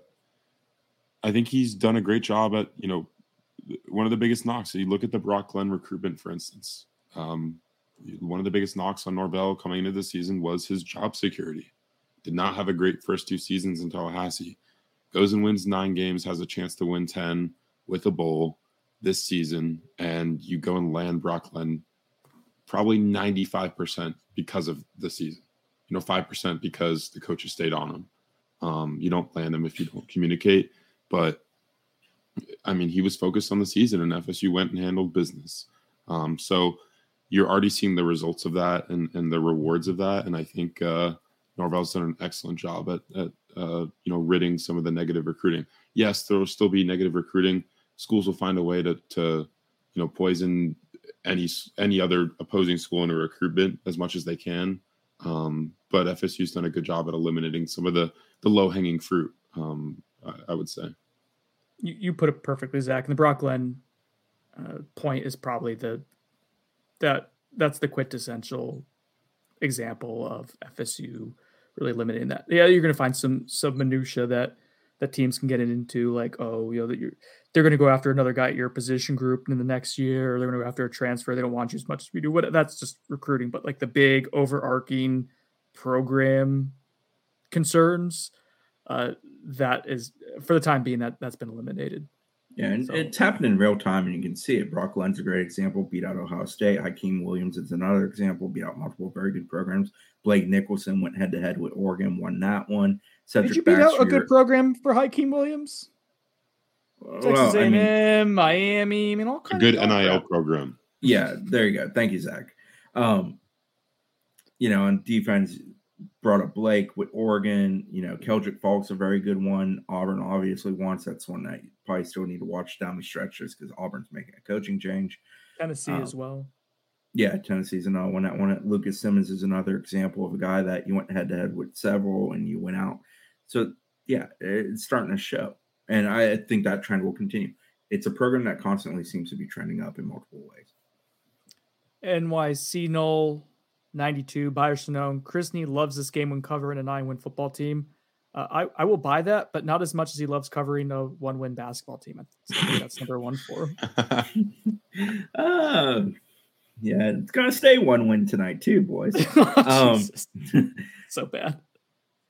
Speaker 3: I think he's done a great job at you know one of the biggest knocks. You look at the Brock Glenn recruitment, for instance. Um, one of the biggest knocks on Norvell coming into the season was his job security. Did not have a great first two seasons in Tallahassee. Goes and wins nine games, has a chance to win ten with a bowl this season, and you go and land Brock Glenn probably ninety five percent because of the season you know, five percent because the coaches stayed on him. Um, you don't land him if you don't communicate. But I mean, he was focused on the season, and FSU went and handled business. Um, so you're already seeing the results of that and, and the rewards of that. And I think uh, Norvell's done an excellent job at, at uh, you know ridding some of the negative recruiting. Yes, there will still be negative recruiting. Schools will find a way to to you know poison any any other opposing school in a recruitment as much as they can. Um, but FSU's done a good job at eliminating some of the the low hanging fruit. Um, I, I, would say.
Speaker 1: You, you put it perfectly, Zach. And the Brock Glenn uh, point is probably the that that's the quintessential example of FSU really limiting that. Yeah, you're going to find some some minutia that that teams can get into, like oh, you know that you're they're going to go after another guy at your position group in the next year, or they're going to go after a transfer. They don't want you as much as we do. What that's just recruiting, but like the big overarching program concerns, uh, that is for the time being that that's been eliminated.
Speaker 2: Yeah, and so. it's happened in real time, and you can see it. Brock Glenn's a great example. Beat out Ohio State. Hykeem Williams is another example. Beat out multiple very good programs. Blake Nicholson went head to head with Oregon, won that one.
Speaker 1: Cedric Did you beat Baxter, out a good program for Hykeem Williams? Texas well, A&M, I mean, Miami, I mean all
Speaker 3: kinds. A good NIL program.
Speaker 2: Yeah, there you go. Thank you, Zach. Um, you know, on defense, brought up Blake with Oregon. You know, Keldric Faulk's a very good one. Auburn obviously wants. That's one that you probably still need to watch down the stretches because Auburn's making a coaching change.
Speaker 1: Tennessee um, as well.
Speaker 2: Yeah, Tennessee's another one. That one. Lucas Simmons is another example of a guy that you went head to head with several and you went out. So yeah, it's starting to show, and I think that trend will continue. It's a program that constantly seems to be trending up in multiple ways.
Speaker 1: NYC Null 92, Buyer Sonnone. Chrisney loves this game when covering a nine win football team. Uh, I, I will buy that, but not as much as he loves covering a one win basketball team. I think that's number one for
Speaker 2: him. [laughs] uh, yeah, it's going to stay one win tonight, too, boys. [laughs] um, [laughs]
Speaker 1: so bad.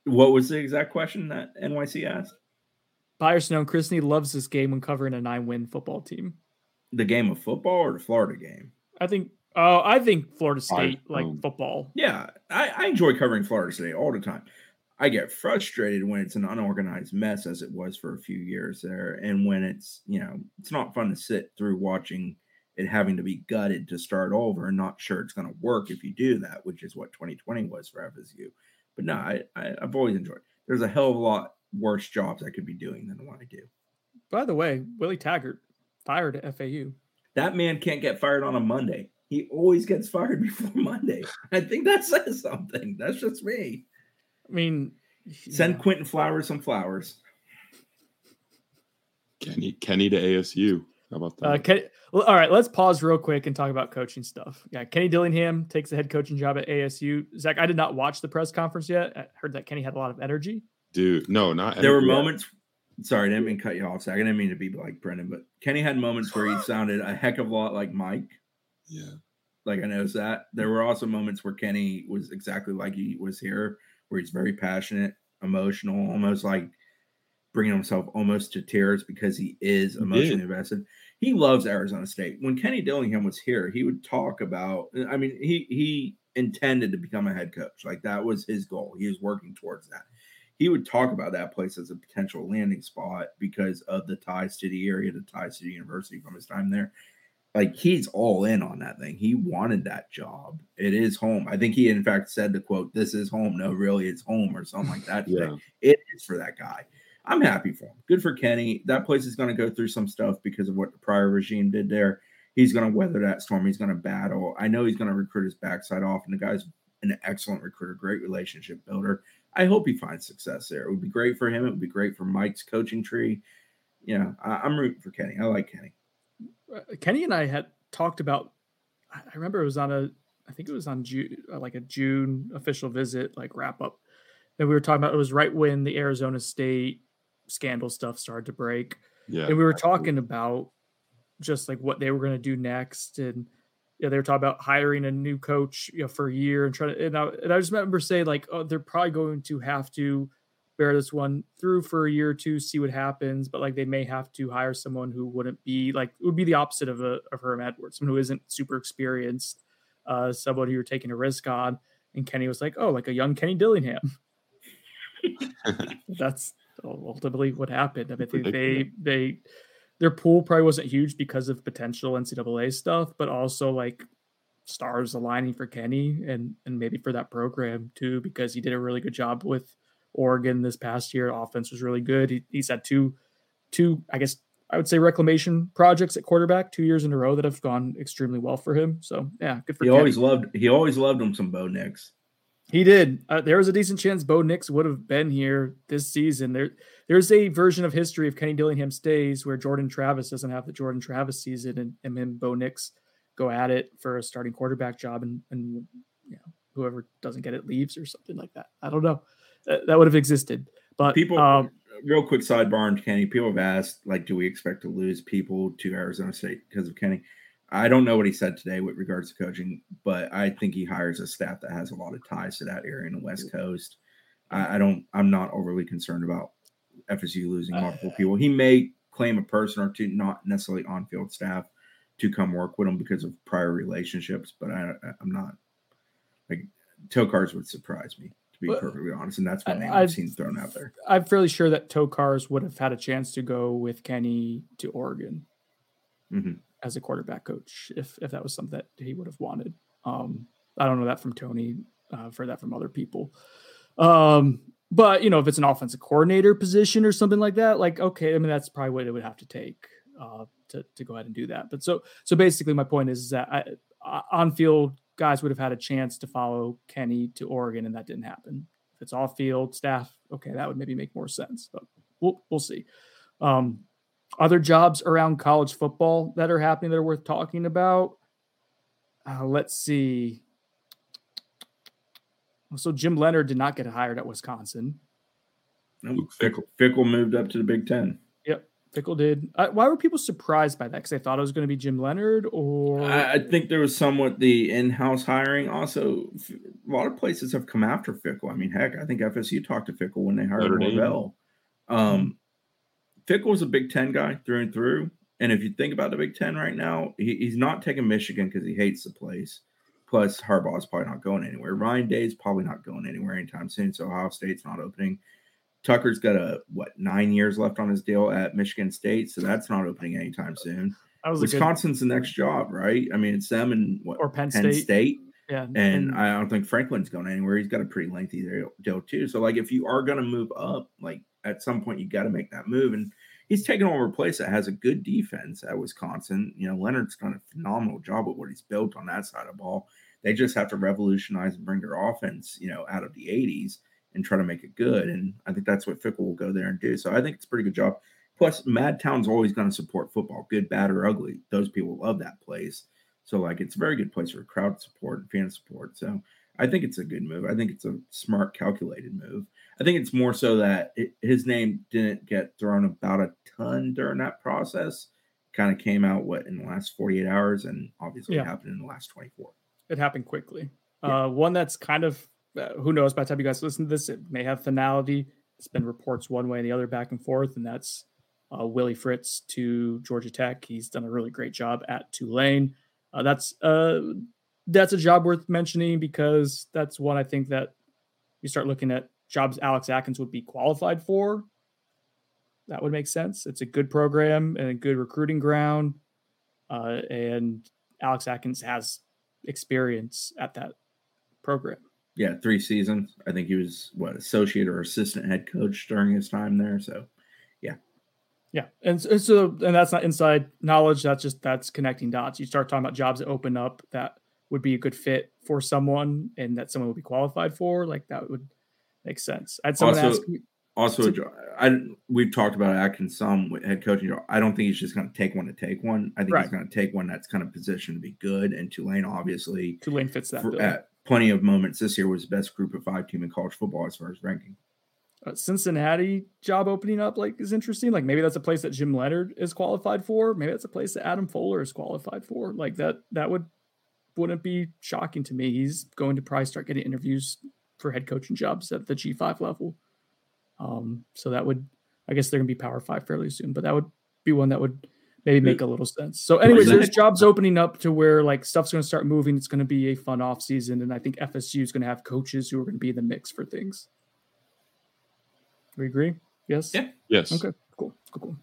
Speaker 2: What was the exact question that NYC asked?
Speaker 1: Buyer Sonnone. Chrisney loves this game when covering a nine win football team.
Speaker 2: The game of football or the Florida game?
Speaker 1: I think Oh, I think Florida State, I, like um, football.
Speaker 2: Yeah, I, I, enjoy covering Florida State all the time. I get frustrated when it's an unorganized mess, as it was for a few years there, and when it's you know it's not fun to sit through watching it having to be gutted to start over, and not sure it's going to work if you do that, which is what 2020 was for FSU. But no, I, I I've always enjoyed. There's a hell of a lot worse jobs I could be doing than what I do.
Speaker 1: By the way, Willie Taggart fired at FAU.
Speaker 2: That man can't get fired on a Monday he always gets fired [laughs] before Monday. I think that says something. That's just me.
Speaker 1: I mean,
Speaker 2: send Quentin Flowers some flowers.
Speaker 3: Kenny, Kenny to ASU. How about that?
Speaker 1: Uh, Ken, well, all right, let's pause real quick and talk about coaching stuff. Yeah, Kenny Dillingham takes the head coaching job at ASU. Zach, I did not watch the press conference yet. I heard that Kenny had a lot of energy.
Speaker 3: Dude, no, not.
Speaker 2: There were moments. Sorry, I didn't mean to cut you off. Zach. I didn't mean to be like Brendan, but Kenny had moments where he sounded a heck of a lot like Mike.
Speaker 3: Yeah.
Speaker 2: Like I noticed that. There were also moments where Kenny was exactly like he was here, where he's very passionate, emotional, almost like bringing himself almost to tears because he is emotionally he invested. He loves Arizona State. When Kenny Dillingham was here, he would talk about. I mean, he he intended to become a head coach. Like that was his goal. He was working towards that. He would talk about that place as a potential landing spot because of the ties to the area, the ties to the university from his time there like he's all in on that thing. He wanted that job. It is home. I think he in fact said the quote, "This is home." No, really, it's home or something like that. [laughs] yeah. It is for that guy. I'm happy for him. Good for Kenny. That place is going to go through some stuff because of what the prior regime did there. He's going to weather that storm. He's going to battle. I know he's going to recruit his backside off, and the guy's an excellent recruiter, great relationship builder. I hope he finds success there. It would be great for him. It would be great for Mike's coaching tree. Yeah, I, I'm rooting for Kenny. I like Kenny.
Speaker 1: Uh, Kenny and I had talked about. I remember it was on a, I think it was on June, uh, like a June official visit, like wrap up, and we were talking about it was right when the Arizona State scandal stuff started to break. Yeah, and we were talking about just like what they were going to do next, and yeah, they were talking about hiring a new coach, you know, for a year and trying to. And I, and I just remember saying like, oh, they're probably going to have to bear this one through for a year or two, see what happens. But like they may have to hire someone who wouldn't be like it would be the opposite of a of Herm Edwards, someone who isn't super experienced, uh, someone who you're taking a risk on. And Kenny was like, oh, like a young Kenny Dillingham. [laughs] That's ultimately what happened. I mean, they they their pool probably wasn't huge because of potential NCAA stuff, but also like stars aligning for Kenny and and maybe for that program too, because he did a really good job with Oregon this past year. Offense was really good. He, he's had two, two, I guess I would say reclamation projects at quarterback two years in a row that have gone extremely well for him. So yeah, good for.
Speaker 2: He always loved. He always loved him some Bo Nix.
Speaker 1: He did. Uh, there was a decent chance Bo Nix would have been here this season. There, there's a version of history of Kenny Dillingham stays where Jordan Travis doesn't have the Jordan Travis season, and, and then Bo Nix go at it for a starting quarterback job, and and you know whoever doesn't get it leaves or something like that. I don't know. That, that would have existed, but
Speaker 2: People,
Speaker 1: Um,
Speaker 2: real quick sidebar on Kenny. People have asked, like, do we expect to lose people to Arizona State because of Kenny? I don't know what he said today with regards to coaching, but I think he hires a staff that has a lot of ties to that area in the West Coast. I, I don't. I'm not overly concerned about FSU losing multiple [sighs] people. He may claim a person or two, not necessarily on-field staff, to come work with him because of prior relationships. But I, I'm not like Tokarz would surprise me to be
Speaker 1: Well,
Speaker 2: perfectly honest, and that's one name
Speaker 1: I-
Speaker 2: I've seen thrown out there.
Speaker 1: I'm fairly sure that Tokarz would have had a chance to go with Kenny to Oregon
Speaker 2: Mhm.
Speaker 1: as a quarterback coach if if that was something that he would have wanted. Um, I don't know that from Tony. Uh, I've heard that from other people. Um, but you know, if it's an offensive coordinator position or something like that, like okay, I mean that's probably what it would have to take uh, to to go ahead and do that. But so so basically, my point is that I, on field guys would have had a chance to follow Kenny to Oregon, and that didn't happen. If it's off field staff, okay, that would maybe make more sense. But we'll we'll see. Um, other jobs around college football that are happening that are worth talking about. Uh, let's see. So Jim Leonhard did not get hired at Wisconsin.
Speaker 2: Fickell, Fickell moved up to the Big Ten.
Speaker 1: Yep, Fickell did. Uh, why were people surprised by that? Because they thought it was going to be Jim Leonhard, or
Speaker 2: I, I think there was somewhat the in-house hiring. Also, f- a lot of places have come after Fickell. I mean, heck, I think FSU talked to Fickell when they hired
Speaker 3: Notre
Speaker 2: Norvell. Um, Fickell was a Big Ten guy through and through. And if you think about the Big Ten right now, he, he's not taking Michigan because he hates the place. Plus, Harbaugh's probably not going anywhere. Ryan Day's probably not going anywhere anytime soon. So Ohio State's not opening. Tucker's got a what nine years left on his deal at Michigan State, so that's not opening anytime soon.
Speaker 1: a good-
Speaker 2: Wisconsin's the next job, right? I mean, it's them and what
Speaker 1: or Penn
Speaker 2: Penn
Speaker 1: State.
Speaker 2: State.
Speaker 1: Yeah,
Speaker 2: And I don't think Franklin's going anywhere. He's got a pretty lengthy deal- deal too. So, like, if you are going to move up, like at some point, you got to make that move. And he's taking over a place that has a good defense at Wisconsin. You know, Leonhard's done a phenomenal job with what he's built on that side of the ball. They just have to revolutionize and bring their offense, you know, out of the 80s and try to make it good. And I think that's what Fickell will go there and do. So I think it's a pretty good job. Plus, Madtown's always going to support football, good, bad, or ugly. Those people love that place. So, like, it's a very good place for crowd support and fan support. So, I think it's a good move. I think it's a smart, calculated move. I think it's more so that it, his name didn't get thrown about a ton during that process. Kind of came out what in the last 48 hours, and obviously
Speaker 1: Yeah.
Speaker 2: happened in the last 24.
Speaker 1: it happened quickly.
Speaker 2: Yeah.
Speaker 1: Uh, one that's kind of uh, who knows by the time you guys listen to this, it may have finality. It's been reports one way and the other back and forth, and that's uh, Willie Fritz to Georgia Tech. He's done a really great job at Tulane. Uh, that's uh, that's a job worth mentioning because that's one I think that you start looking at jobs Alex Atkins would be qualified for. That would make sense. It's a good program and a good recruiting ground, uh, and Alex Atkins has experience at that program.
Speaker 2: Yeah, three seasons. I think he was what associate or assistant head coach during his time there. So,
Speaker 1: Yeah, and, and so and that's not inside knowledge. That's just that's connecting dots. You start talking about jobs that open up that would be a good fit for someone and that someone would be qualified for. Like that would make sense. I had someone
Speaker 2: Also-
Speaker 1: ask me,
Speaker 2: Also, jo- I we've talked about Atkins some with head coaching. I don't think he's just going to take one to take one. I think
Speaker 1: Right.
Speaker 2: he's going to take one that's kind of positioned to be good. And Tulane, obviously,
Speaker 1: Tulane fits that
Speaker 2: for,
Speaker 1: bill.
Speaker 2: at plenty of moments this year was the best group of five team in college football as far as ranking.
Speaker 1: uh, Cincinnati job opening up like is interesting. Like maybe that's a place that Jim Leonhard is qualified for. Maybe that's a place that Adam Fuller is qualified for. Like that that would wouldn't be shocking to me. He's going to probably start getting interviews for head coaching jobs at the G five level. Um, so that would I guess they're gonna be power five fairly soon, but that would be one that would maybe make a little sense. So anyways, there's jobs opening up to where like stuff's gonna start moving. It's gonna be a fun off season, and I think FSU is gonna have coaches who are gonna be in the mix for things. We agree? Yes?
Speaker 2: Yeah.
Speaker 3: Yes.
Speaker 1: Okay, cool, cool, cool.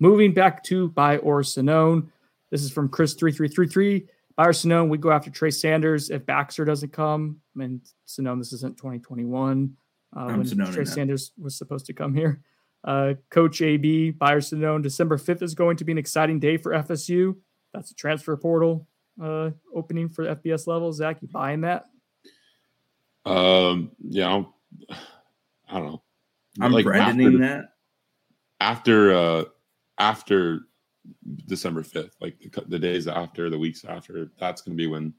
Speaker 1: Moving back to buy or Sonnone. This is from Chris3333. Buy or Sonnone, we go after Trey Sanders if Baxter doesn't come. I mean, Sonnone, this isn't 2021 uh, when Trey Sanders was supposed to come here. Uh, Coach AB, buy or Sonnone, December 5th is going to be an exciting day for FSU. That's a transfer portal uh, opening for FBS level. Zach, you buying that?
Speaker 3: Um, yeah, I'll, I do not [sighs] know.
Speaker 2: I'm like branding that
Speaker 3: after uh after December 5th, like the, the, days after, the weeks after, that's going to be when,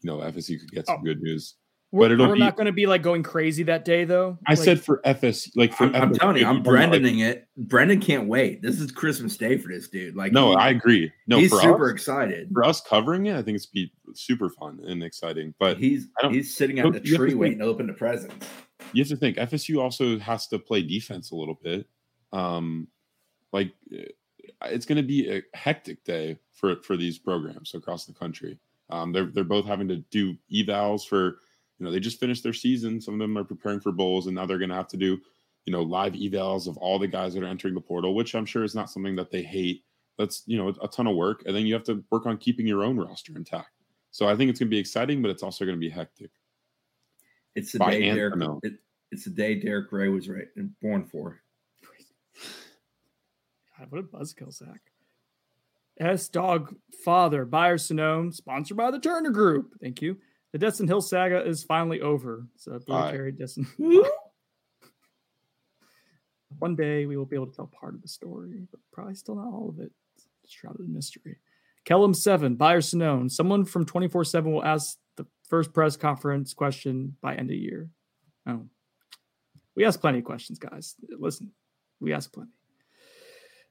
Speaker 3: you know, FSU could get some oh. good news.
Speaker 1: We're, but it'll we're be, not going to be like going crazy that day, though.
Speaker 3: I like, said for FS, like for
Speaker 2: I'm,
Speaker 3: I'm
Speaker 2: telling you, I'm Brendaning like, it. Brendan can't wait. This is Christmas Day for this dude. Like,
Speaker 3: no, he, I agree. No,
Speaker 2: he's super us, excited
Speaker 3: for us covering it. I think it's be super fun and exciting. But
Speaker 2: he's he's sitting at the tree waiting to open the presents.
Speaker 3: You have to think FSU also has to play defense a little bit. Um, like it's going to be a hectic day for for these programs across the country. Um, they're they're both having to do evals for you know they just finished their season. Some of them are preparing for bowls, and now they're going to have to do you know live evals of all the guys that are entering the portal, which I'm sure is not something that they hate. That's you know a ton of work, and then you have to work on keeping your own roster intact. So I think it's going to be exciting, but it's also going to be hectic.
Speaker 2: It's the day Derek, it, it's the day Derek Ray was right and born for.
Speaker 1: God, what a buzzkill, Zach. S Dog Father, Buyer Sonnone, sponsored by the Turner Group. Thank you. The Destyn Hill saga is finally over. So, Billy Carey, Destin. [laughs] One day we will be able to tell part of the story, but probably still not all of it. It's shrouded in mystery. Kellum Seven, Buyer Sonnone. Someone from 24 7 will ask the first press conference question by end of year. Oh. We ask plenty of questions, guys. Listen, we ask plenty.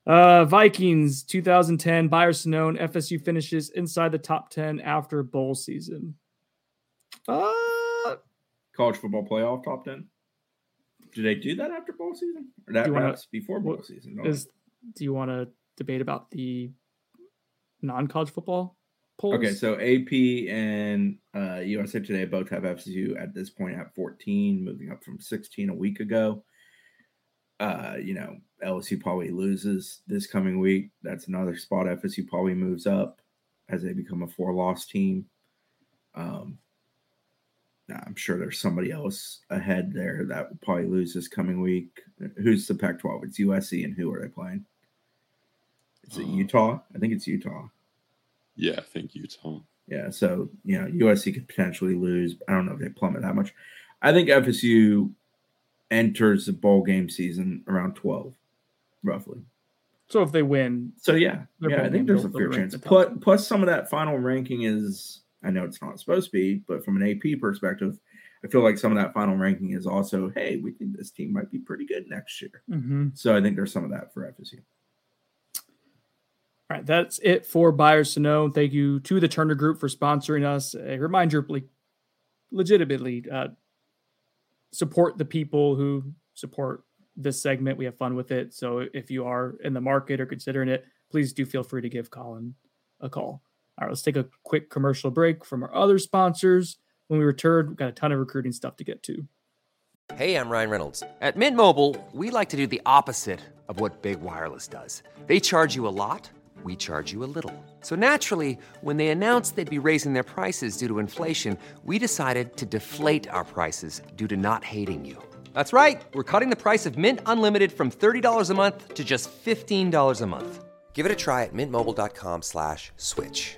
Speaker 1: Uh, Vikings 2010 Buyer Sonnone FSU finishes inside the top 10 after bowl season.
Speaker 2: Uh, college football playoff top 10. Do they do that after bowl season? Or that wanna, before bowl season?
Speaker 1: Is, do you want to debate about the non college football polls?
Speaker 2: Okay, so AP and uh, USA Today both have FSU at this point at 14, moving up from 16 a week ago. Uh, you know, LSU probably loses this coming week. That's another spot FSU probably moves up as they become a four loss team. Um, I'm sure there's somebody else ahead there that will probably lose this coming week. Who's the Pac 12? It's USC, and who are they playing? Is it uh, Utah? I think it's Utah.
Speaker 3: Yeah, I think Utah.
Speaker 2: Yeah, so you know USC could potentially lose. I don't know if they plummet that much. I think FSU enters the bowl game season around 12, roughly.
Speaker 1: So if they win,
Speaker 2: so yeah, yeah, I think there's a fair chance. Plus, plus, some of that final ranking is I know it's not supposed to be, but from an AP perspective, I feel like some of that final ranking is also, hey, we think this team might be pretty good next year.
Speaker 1: Mm-hmm.
Speaker 2: So I think there's some of that for FSU.
Speaker 1: All right, that's it for buyers to know. Thank you to the Turner Group for sponsoring us. A reminder, legitimately, uh, support the people who support this segment. We have fun with it. So if you are in the market or considering it, please do feel free to give Colin a call. All right, let's take a quick commercial break from our other sponsors. When we return, we've got a ton of recruiting stuff to get to.
Speaker 4: Hey, I'm Ryan Reynolds. At Mint Mobile, we like to do the opposite of what Big Wireless does. They charge you a lot, we charge you a little. So naturally, when they announced they'd be raising their prices due to inflation, we decided to deflate our prices due to not hating you. That's right. We're cutting the price of Mint Unlimited from $30 a month to just $15 a month. Give it a try at mintmobile.com slash switch.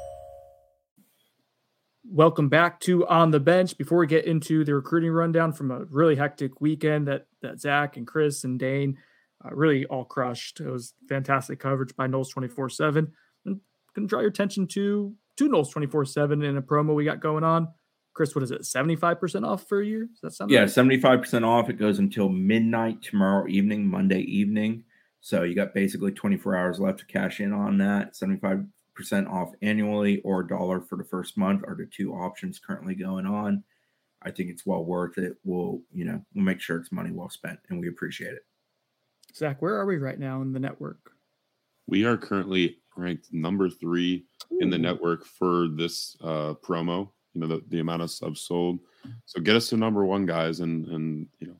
Speaker 1: Welcome back to On the Bench. Before we get into the recruiting rundown from a really hectic weekend that, that Zach and Chris and Dane uh, really all crushed. It was fantastic coverage by Noles 24 7. I'm going to draw your attention to, to Noles 24 7 in a promo we got going on. Chris, what is it? 75% off for a year? Does that sound
Speaker 2: Yeah,
Speaker 1: right?
Speaker 2: 75% off. It goes until midnight tomorrow evening, Monday evening. So you got basically 24 hours left to cash in on that. 75% off annually or a dollar for the first month are the two options currently going on. I think it's well worth it. We'll, you know, we'll make sure it's money well spent and we appreciate it.
Speaker 1: Zach, where are we right now in the network?
Speaker 3: We are currently ranked number three Ooh. in the network for this uh, promo. You know, the, the amount of subs sold. So get us to number one, guys, and and you know,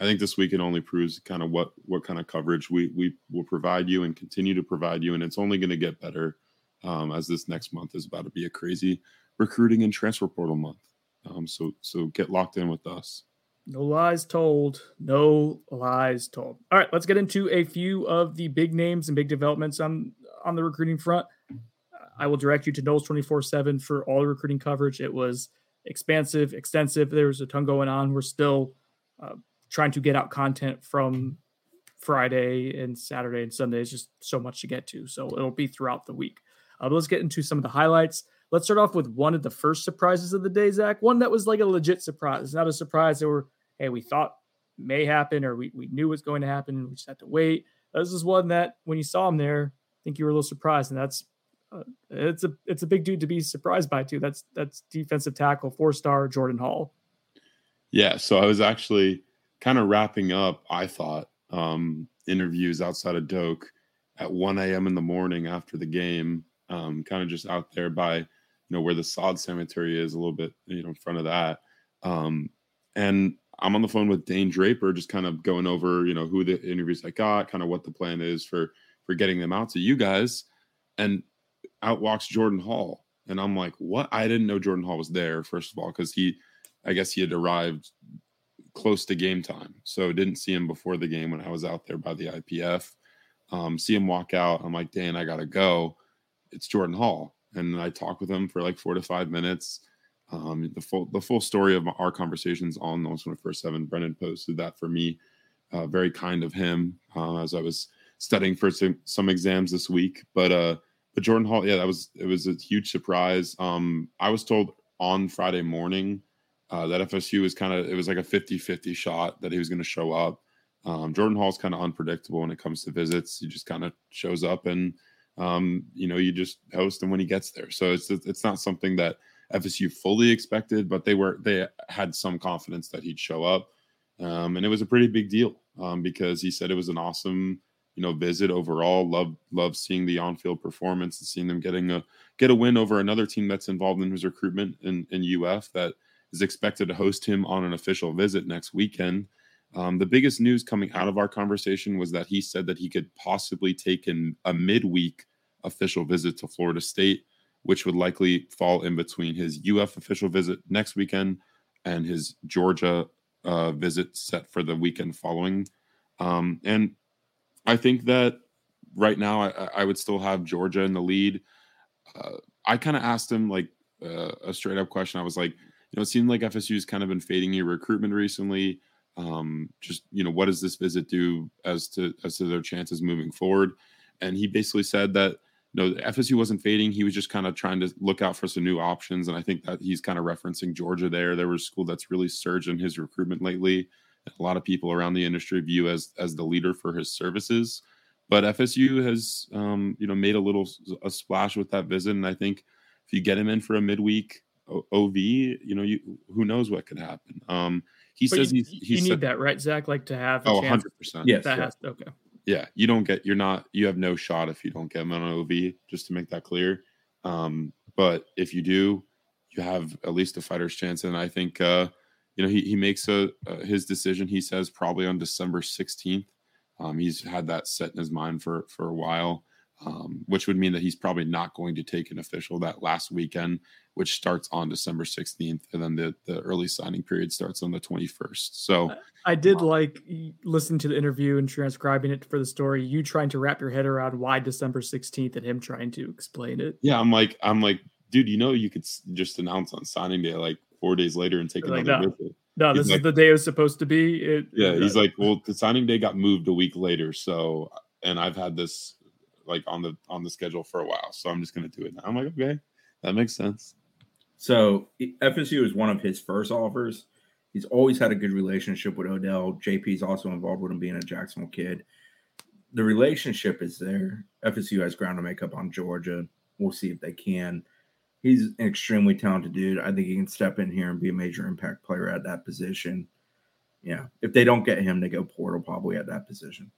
Speaker 3: I think this weekend only proves kind of what what kind of coverage we we will provide you and continue to provide you, and it's only going to get better um, as this next month is about to be a crazy recruiting and transfer portal month. Um, so so get locked in with us.
Speaker 1: No lies told. No lies told. All right, let's get into a few of the big names and big developments on on the recruiting front. I will direct you to Noles 24 7 for all the recruiting coverage. It was expansive, extensive. There was a ton going on. We're still uh, trying to get out content from Friday and Saturday and Sunday. It's just so much to get to. So it'll be throughout the week. Uh, let's get into some of the highlights. Let's start off with one of the first surprises of the day, Zach. One that was like a legit surprise. not a surprise that we're, hey, we thought may happen or we, we knew was going to happen we just had to wait. This is one that when you saw him there, I think you were a little surprised. And that's uh, it's a it's a big dude to be surprised by too. That's that's defensive tackle, four star Jordan Hall.
Speaker 3: Yeah, so I was actually kind of wrapping up. I thought um, interviews outside of Doak at 1 a.m. in the morning after the game, um, kind of just out there by you know where the sod cemetery is, a little bit you know in front of that. Um, and I'm on the phone with Dane Draper, just kind of going over you know who the interviews I got, kind of what the plan is for for getting them out to you guys. And out walks Jordan Hall. And I'm like, what? I didn't know Jordan Hall was there, first of all, because he, I guess he had arrived close to game time. So didn't see him before the game when I was out there by the IPF. Um, see him walk out. I'm like, Dan, I got to go. It's Jordan Hall. And I talked with him for like four to five minutes. Um, the full the full story of our conversations on those first seven. Brendan posted that for me. Uh, very kind of him uh, as I was studying for some, some exams this week. But uh, but Jordan Hall, yeah, that was it was a huge surprise. Um, I was told on Friday morning uh, that FSU was kind of it was like a 50-50 shot that he was going to show up. Um, Jordan Hall's kind of unpredictable when it comes to visits. He just kind of shows up and um, you know you just host him when he gets there. So it's it's not something that FSU fully expected, but they were they had some confidence that he'd show up, um, and it was a pretty big deal um, because he said it was an awesome you know visit overall. Love love seeing the on field performance and seeing them getting a get a win over another team that's involved in his recruitment in, in UF that is expected to host him on an official visit next weekend. Um, the biggest news coming out of our conversation was that he said that he could possibly take in a midweek official visit to Florida State, which would likely fall in between his UF official visit next weekend and his Georgia uh, visit set for the weekend following. Um, and I think that right now I, I would still have Georgia in the lead. Uh, I kind of asked him like uh, a straight up question. I was like, you know, it seemed like FSU's kind of been fading your recruitment recently. Um, just you know, what does this visit do as to as to their chances moving forward? And he basically said that you know FSU wasn't fading. He was just kind of trying to look out for some new options. And I think that he's kind of referencing Georgia there. There was a school that's really surged in his recruitment lately a lot of people around the industry view as as the leader for his services. But FSU has, um, you know, made a little a splash with that visit, and I think if you get him in for a midweek OV, you know, you who knows what could happen. Um, he but says
Speaker 1: you,
Speaker 3: he's, he's
Speaker 1: you need that, right, Zach? Like to have
Speaker 3: oh, 100 percent.
Speaker 2: Yes,
Speaker 1: that has, okay.
Speaker 3: Yeah, you don't get you're not you have no shot if you don't get him on an OV. Just to make that clear. Um, but if you do, you have at least a fighter's chance, and I think. Uh, you know, he, he makes a, uh, his decision. He says probably on December 16th. Um, he's had that set in his mind for for a while, um, which would mean that he's probably not going to take an official that last weekend, which starts on December 16th, and then the the early signing period starts on the 21st. So
Speaker 1: I did um, like listening to the interview and transcribing it for the story. You trying to wrap your head around why December 16th and him trying to explain it.
Speaker 3: Yeah, I'm like I'm like, dude, you know, you could just announce on signing day like four days later and take like, another
Speaker 1: no.
Speaker 3: visit.
Speaker 1: No, this
Speaker 3: like,
Speaker 1: is the day it was supposed to be. It,
Speaker 3: yeah, it, he's like, well, the signing day got moved a week later, so and I've had this like on the on the schedule for a while, so I'm just gonna do it now. I'm like, okay, that makes sense.
Speaker 2: So FSU is one of his first offers. He's always had a good relationship with Odell. JP's also involved with him being a Jacksonville kid. the relationship is there. FSU has ground to make up on Georgia. We'll see if they can. He's an extremely talented dude. I think he can step in here and be a major impact player at that position. Yeah. If they don't get him, they go portal probably at that position.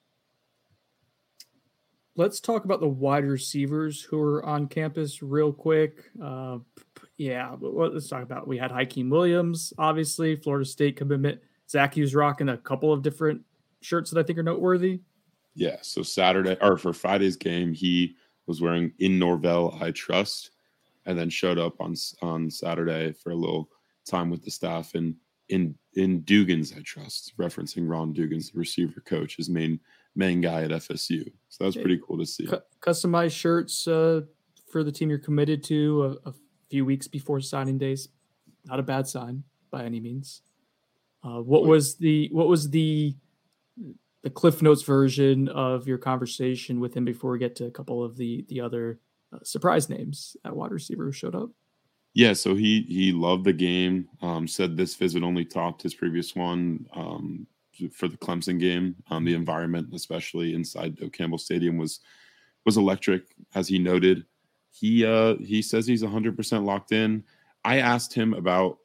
Speaker 1: Let's talk about the wide receivers who are on campus real quick. Uh, yeah, let's talk about. We had Hykeem Williams, obviously, Florida State commitment. Zach Hughes rocking a couple of different shirts that I think are noteworthy.
Speaker 3: Yeah. So Saturday or for Friday's game, he was wearing "In Norvell I Trust," and then showed up on on Saturday for a little time with the staff and in in Dugans I trust, referencing Ron Dugans, the receiver coach, his main main guy at FSU. So that was pretty cool to see.
Speaker 1: customized shirts uh, for the team you're committed to a, a, few weeks before signing days. Not a bad sign by any means. Uh, what was the what was the the Cliff Notes version of your conversation with him before we get to a couple of the the other uh, surprise names at wide receiver who showed up?
Speaker 3: Yeah, so he he loved the game. Um, said this visit only topped his previous one um, for the Clemson game. Um, the environment, especially inside Campbell Stadium, was was electric, as he noted. He uh, he says he's 100% locked in. I asked him about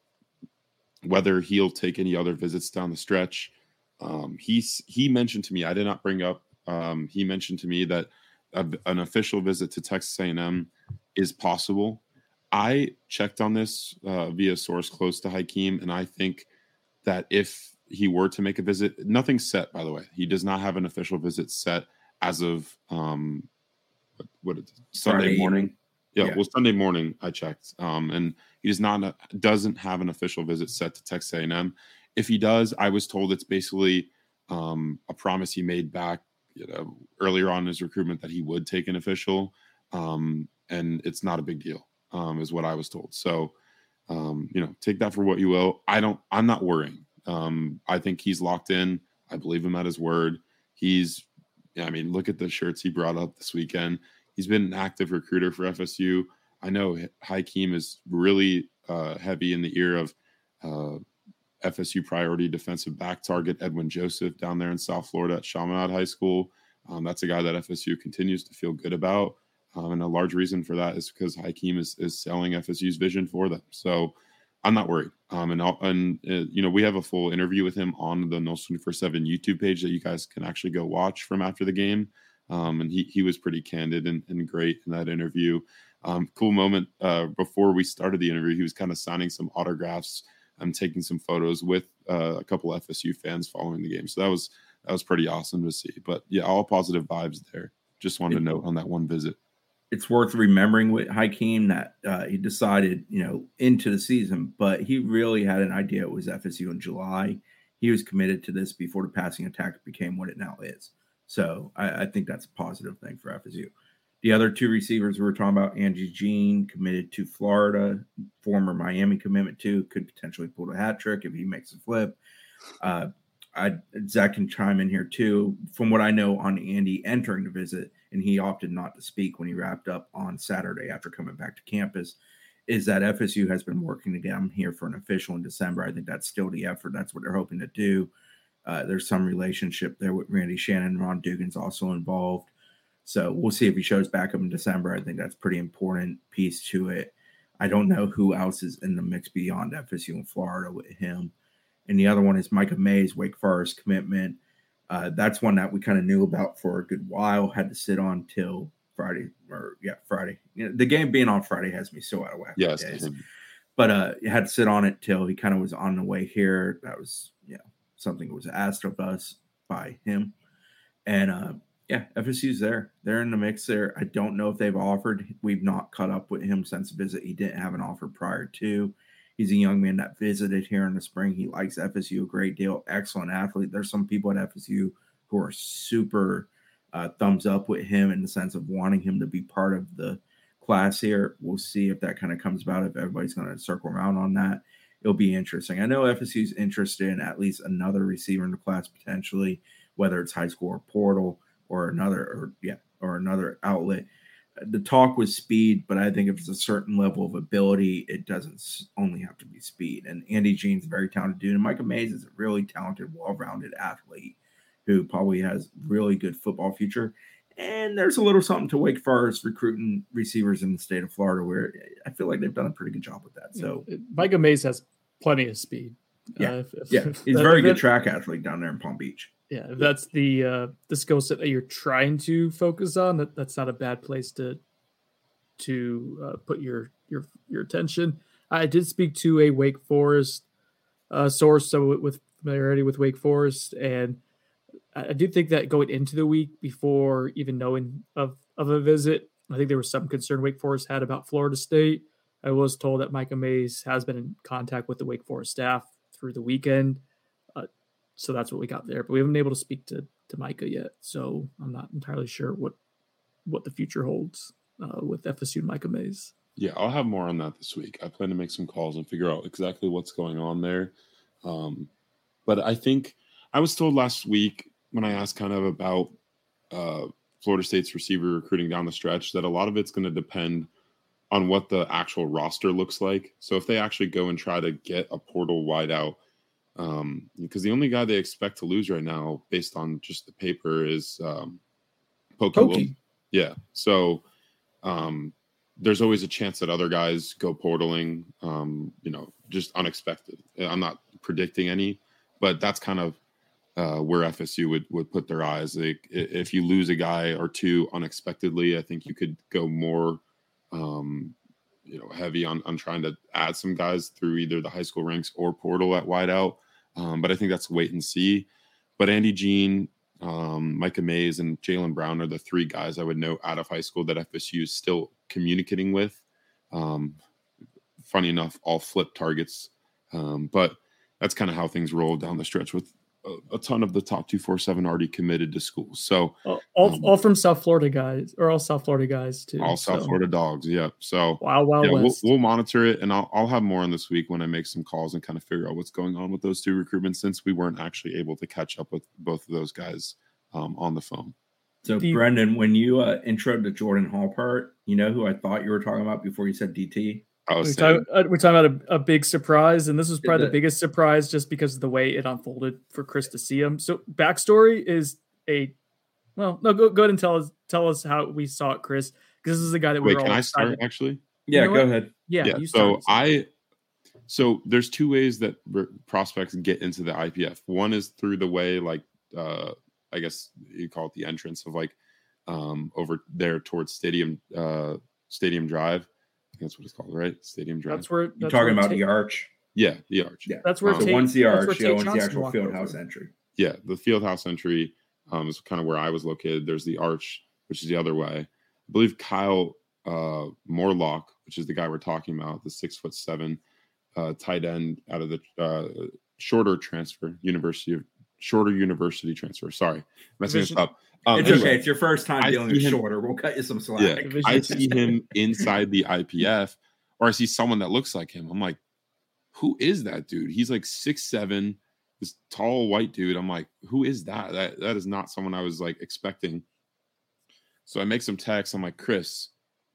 Speaker 3: whether he'll take any other visits down the stretch. Um, he's he mentioned to me. I did not bring up. Um, he mentioned to me that a, an official visit to Texas A&M is possible I checked on this uh, via source close to Hykeem, and I think that if he were to make a visit, nothing's set. By the way, he does not have an official visit set as of um, what, what Sunday Friday morning. Yeah, yeah, well, Sunday morning I checked, um, and he does not doesn't have an official visit set to Texas A&M. If he does, I was told it's basically um, a promise he made back you know earlier on in his recruitment that he would take an official, um, and it's not a big deal um, is what I was told. So, um, you know, take that for what you will. I don't, I'm not worrying. Um, I think he's locked in. I believe him at his word. He's, I mean, look at the shirts he brought up this weekend. He's been an active recruiter for FSU. I know Hykeem is really uh, heavy in the ear of uh, FSU priority defensive back target Edwin Joseph down there in South Florida at Chaminade High School. Um, that's a guy that FSU continues to feel good about. Um, and a large reason for that is because Hykeem is, is selling FSU's vision for them. So I'm not worried. Um, and, and uh, you know, we have a full interview with him on the Noles 24 7 YouTube page that you guys can actually go watch from after the game. Um, and he, he was pretty candid and, and great in that interview. Um, cool moment uh, before we started the interview, he was kind of signing some autographs and taking some photos with uh, a couple FSU fans following the game. So that was that was pretty awesome to see. But yeah, all positive vibes there. Just wanted to note on that one visit
Speaker 2: it's worth remembering with Hykeem that uh, he decided, you know, into the season, but he really had an idea it was FSU in July. He was committed to this before the passing attack became what it now is. So I, I think that's a positive thing for FSU. The other two receivers we were talking about, Andy Jean, committed to Florida, former Miami commitment to, could potentially pull a hat trick if he makes a flip. Uh, I Zach can chime in here too. From what I know on Andy entering the visit, and he opted not to speak when he wrapped up on Saturday after coming back to campus, is that FSU has been working to get him here for an official in December. I think that's still the effort. That's what they're hoping to do. Uh, there's some relationship there with Randy Shannon. Ron Dugans also involved. So we'll see if he shows back up in December. I think that's pretty important piece to it. I don't know who else is in the mix beyond FSU and Florida with him and the other one is Micah Mays, Wake Forest commitment. Uh, that's one that we kind of knew about for a good while. Had to sit on till Friday, or yeah, Friday. You know, the game being on Friday has me so out of whack.
Speaker 3: Yes,
Speaker 2: but uh, had to sit on it till he kind of was on the way here. That was you know something that was asked of us by him, and uh, yeah, FSU's there. They're in the mix there. I don't know if they've offered. We've not caught up with him since the visit. He didn't have an offer prior to. He's a young man that visited here in the spring. He likes FSU a great deal. Excellent athlete. There's some people at FSU who are super uh, thumbs up with him in the sense of wanting him to be part of the class here. We'll see if that kind of comes about. If everybody's going to circle around on that, it'll be interesting. I know FSU's interested in at least another receiver in the class potentially, whether it's high school or portal or another or yeah or another outlet the talk was speed, but I think if it's a certain level of ability, it doesn't only have to be speed. And Andy Jean's a very talented dude, and Micah Mays is a really talented, well-rounded athlete. who probably has really good football future. And there's a little something to Wake Forest recruiting receivers in the state of Florida where I feel like they've done a pretty good job with that. So.
Speaker 1: Micah Mays has plenty of speed.
Speaker 2: Yeah, uh, if, if, yeah, [laughs] he's a very good track athlete down there in Palm Beach.
Speaker 1: Yeah, if that's the uh, the skill set that you're trying to focus on, that, that's not a bad place to to uh, put your your your attention. I did speak to a Wake Forest uh, source, so with familiarity with Wake Forest, and I do think that going into the week before even knowing of of a visit, I think there was some concern Wake Forest had about Florida State. I was told that Micah Mays has been in contact with the Wake Forest staff through the weekend, so that's what we got there. But we haven't been able to speak to to Micah yet, so I'm not entirely sure what what the future holds uh, with FSU and Micah Mays.
Speaker 3: Yeah, I'll have more on that this week. I plan to make some calls and figure out exactly what's going on there. Um, but I think I was told last week when I asked kind of about uh, Florida State's receiver recruiting down the stretch that a lot of it's going to depend on what the actual roster looks like. So if they actually go and try to get a portal wideout, um, because the only guy they expect to lose right now, based on just the paper, is um, Pokey. Pokey. Yeah. So um, there's always a chance that other guys go portaling, um, you know, just unexpected. I'm not predicting any, but that's kind of uh, where FSU would would put their eyes. Like if you lose a guy or two unexpectedly, I think you could go more, um, you know, heavy on on trying to add some guys through either the high school ranks or portal at wideout. Um, but I think that's wait and see. But Andy Jean, um, Micah Mays, and Jalen Brown are the three guys I would know out of high school that FSU is still communicating with. Um, funny enough, all flip targets, um, but that's kind of how things roll down the stretch with a, a, ton of the top 247 already committed to schools. So
Speaker 1: all, all, um, all, from South Florida guys or all South Florida guys too.
Speaker 3: All South so. Florida dogs. Yeah. So
Speaker 1: wow, wow, yeah,
Speaker 3: we'll, we'll, monitor it and I'll, I'll have more on this week when I make some calls and kind of figure out what's going on with those two recruitments since we weren't actually able to catch up with both of those guys um, on the phone.
Speaker 2: So the, Brendan, when you uh, intro to Jordan Hall part, you know who I thought you were talking about before you said DT?
Speaker 1: We're, talking, uh, we're talking about a, a, big surprise, and this was probably the biggest surprise just because of the way it unfolded for Chris to see him. So, backstory is a well, no, go, go ahead and tell us tell us how we saw it, Chris, because this is the guy that we
Speaker 3: Wait,
Speaker 1: were
Speaker 3: can
Speaker 1: all
Speaker 3: I start actually?
Speaker 2: Yeah, you know go what? ahead.
Speaker 1: Yeah,
Speaker 3: yeah so I so there's two ways that prospects get into the IPF. One is through the way like uh I guess you call it the entrance of like um over there towards Stadium uh Stadium Drive that's what it's called, right? Stadium Drive.
Speaker 1: That's where
Speaker 2: that's you're talking about the arch.
Speaker 3: Yeah, the arch.
Speaker 2: Yeah,
Speaker 1: that's where.
Speaker 2: Um, so one's the arch, yeah, one's the actual field house entry.
Speaker 3: Yeah, the field house entry um, is kind of where I was located. There's the arch, which is the other way. I believe Kyle uh, Morlock, which is the guy we're talking about, the six foot seven uh, tight end out of the uh, shorter transfer, University of shorter university transfer. Sorry, messing this up.
Speaker 2: Um, it's anyway, okay. It's your first time dealing with him, shorter. We'll cut you some slack.
Speaker 3: Yeah, I see him inside the IPF, or I see someone that looks like him. I'm like, who is that dude? He's like six seven, this tall white dude. I'm like, who is that? That that is not someone I was like expecting. So I make some texts. I'm like, Chris,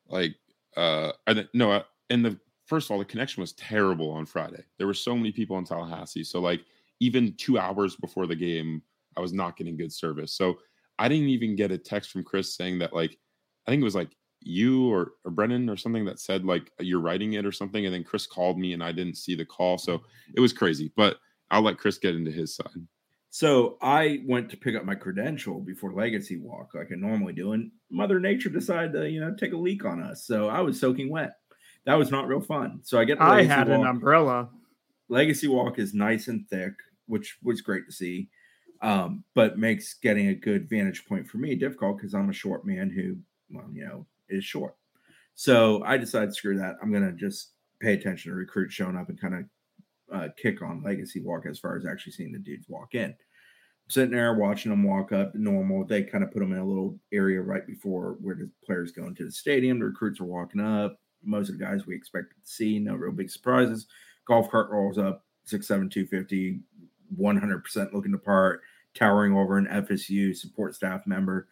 Speaker 3: like, uh, and no, uh, and the first of all, the connection was terrible on Friday. There were so many people in Tallahassee. So like, even two hours before the game, I was not getting good service. So I didn't even get a text from Chris saying that like I think it was like you or, or Brendan or something that said like you're writing it or something, and then Chris called me and I didn't see the call, so mm-hmm. it was crazy. But I'll let Chris get into his side.
Speaker 2: So I went to pick up my credential before Legacy Walk, like I normally do, and Mother Nature decided to you know take a leak on us. So I was soaking wet. That was not real fun. So I get.
Speaker 1: I had walk. an umbrella.
Speaker 2: Legacy Walk is nice and thick, which was great to see um, but makes getting a good vantage point for me difficult because I'm a short man who, well, you know, is short. So I decided, screw that. I'm gonna just pay attention to recruits showing up and kind of uh, kick on legacy walk as far as actually seeing the dudes walk in. I'm sitting there watching them walk up, normal. They kind of put them in a little area right before where the players go into the stadium. The recruits are walking up. Most of the guys we expected to see, no real big surprises. Golf cart rolls up, six seven two fifty 100% looking the part, towering over an FSU support staff member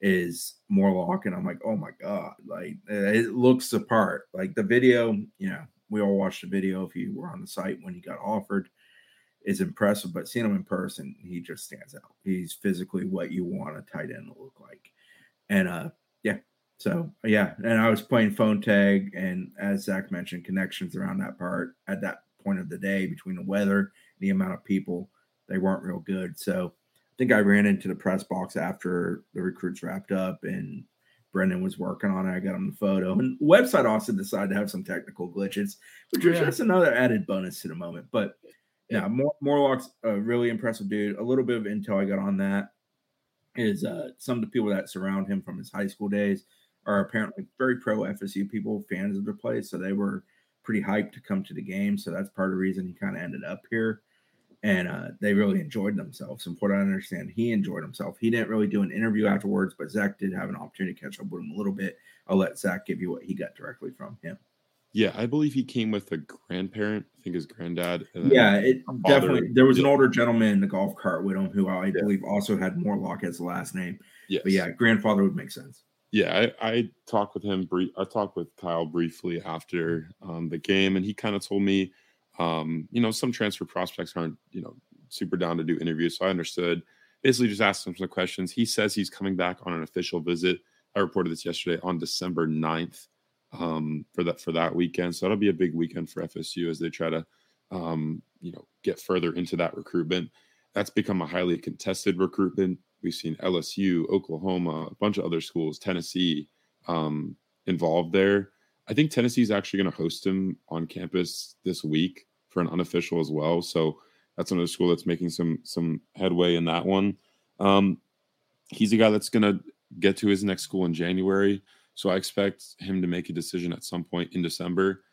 Speaker 2: is Morlock. And I'm like, oh my God, like it looks the part. Like the video, you know, we all watched the video if you were on the site when he got offered. is impressive, but seeing him in person, he just stands out. He's physically what you want a tight end to look like. And uh yeah, so yeah, and I was playing phone tag, and as Zach mentioned, connections around that part at that point of the day between the weather, the amount of people, they weren't real good. So I think I ran into the press box after the recruits wrapped up and Brendan was working on it. I got him the photo. And the website also decided to have some technical glitches, which was
Speaker 1: Yeah.
Speaker 2: just another added bonus to the moment. But yeah, Mor- Morlock's a really impressive dude. A little bit of intel I got on that is uh, some of the people that surround him from his high school days are apparently very pro FSU people, fans of the place. So they were pretty hyped to come to the game. So that's part of the reason he kind of ended up here. And uh, they really enjoyed themselves. And what I understand, he enjoyed himself. He didn't really do an interview afterwards, but Zach did have an opportunity to catch up with him a little bit. I'll let Zach give you what he got directly from him.
Speaker 3: Yeah, I believe he came with a grandparent. I think his granddad.
Speaker 2: Yeah, it definitely. There was an older gentleman in the golf cart with him who I
Speaker 3: Yeah.
Speaker 2: believe also had Morlock as the last name.
Speaker 3: Yes.
Speaker 2: But yeah, grandfather would make sense.
Speaker 3: Yeah, I, I talked with him. Brief, I talked with Kyle briefly after um, the game, and he kind of told me, um, you know, some transfer prospects aren't, you know, super down to do interviews. So I understood. Basically, just asked him some questions. He says he's coming back on an official visit. I reported this yesterday on December 9th um, for that for that weekend. So that'll be a big weekend for FSU as they try to, um, you know, get further into that recruitment. That's become a highly contested recruitment. We've seen LSU, Oklahoma, a bunch of other schools, Tennessee, um, involved there. I think Tennessee is actually going to host him on campus this week for an unofficial as well. So that's another school that's making some some headway in that one. Um, he's a guy that's going to get to his next school in January. So I expect him to make a decision at some point in December.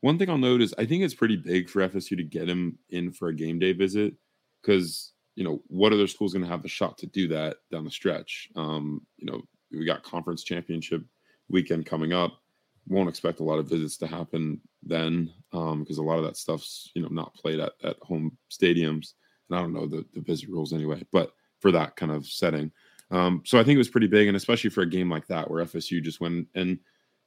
Speaker 3: One thing I'll note is I think it's pretty big for FSU to get him in for a game day visit because you know what other school's going to have the shot to do that down the stretch. Um, you know we got conference championship weekend coming up. Won't expect a lot of visits to happen then because a lot of that stuff's you know not played at, at home stadiums, and I don't know the the visit rules anyway. But for that kind of setting, um, so I think it was pretty big, and especially for a game like that where FSU just went and you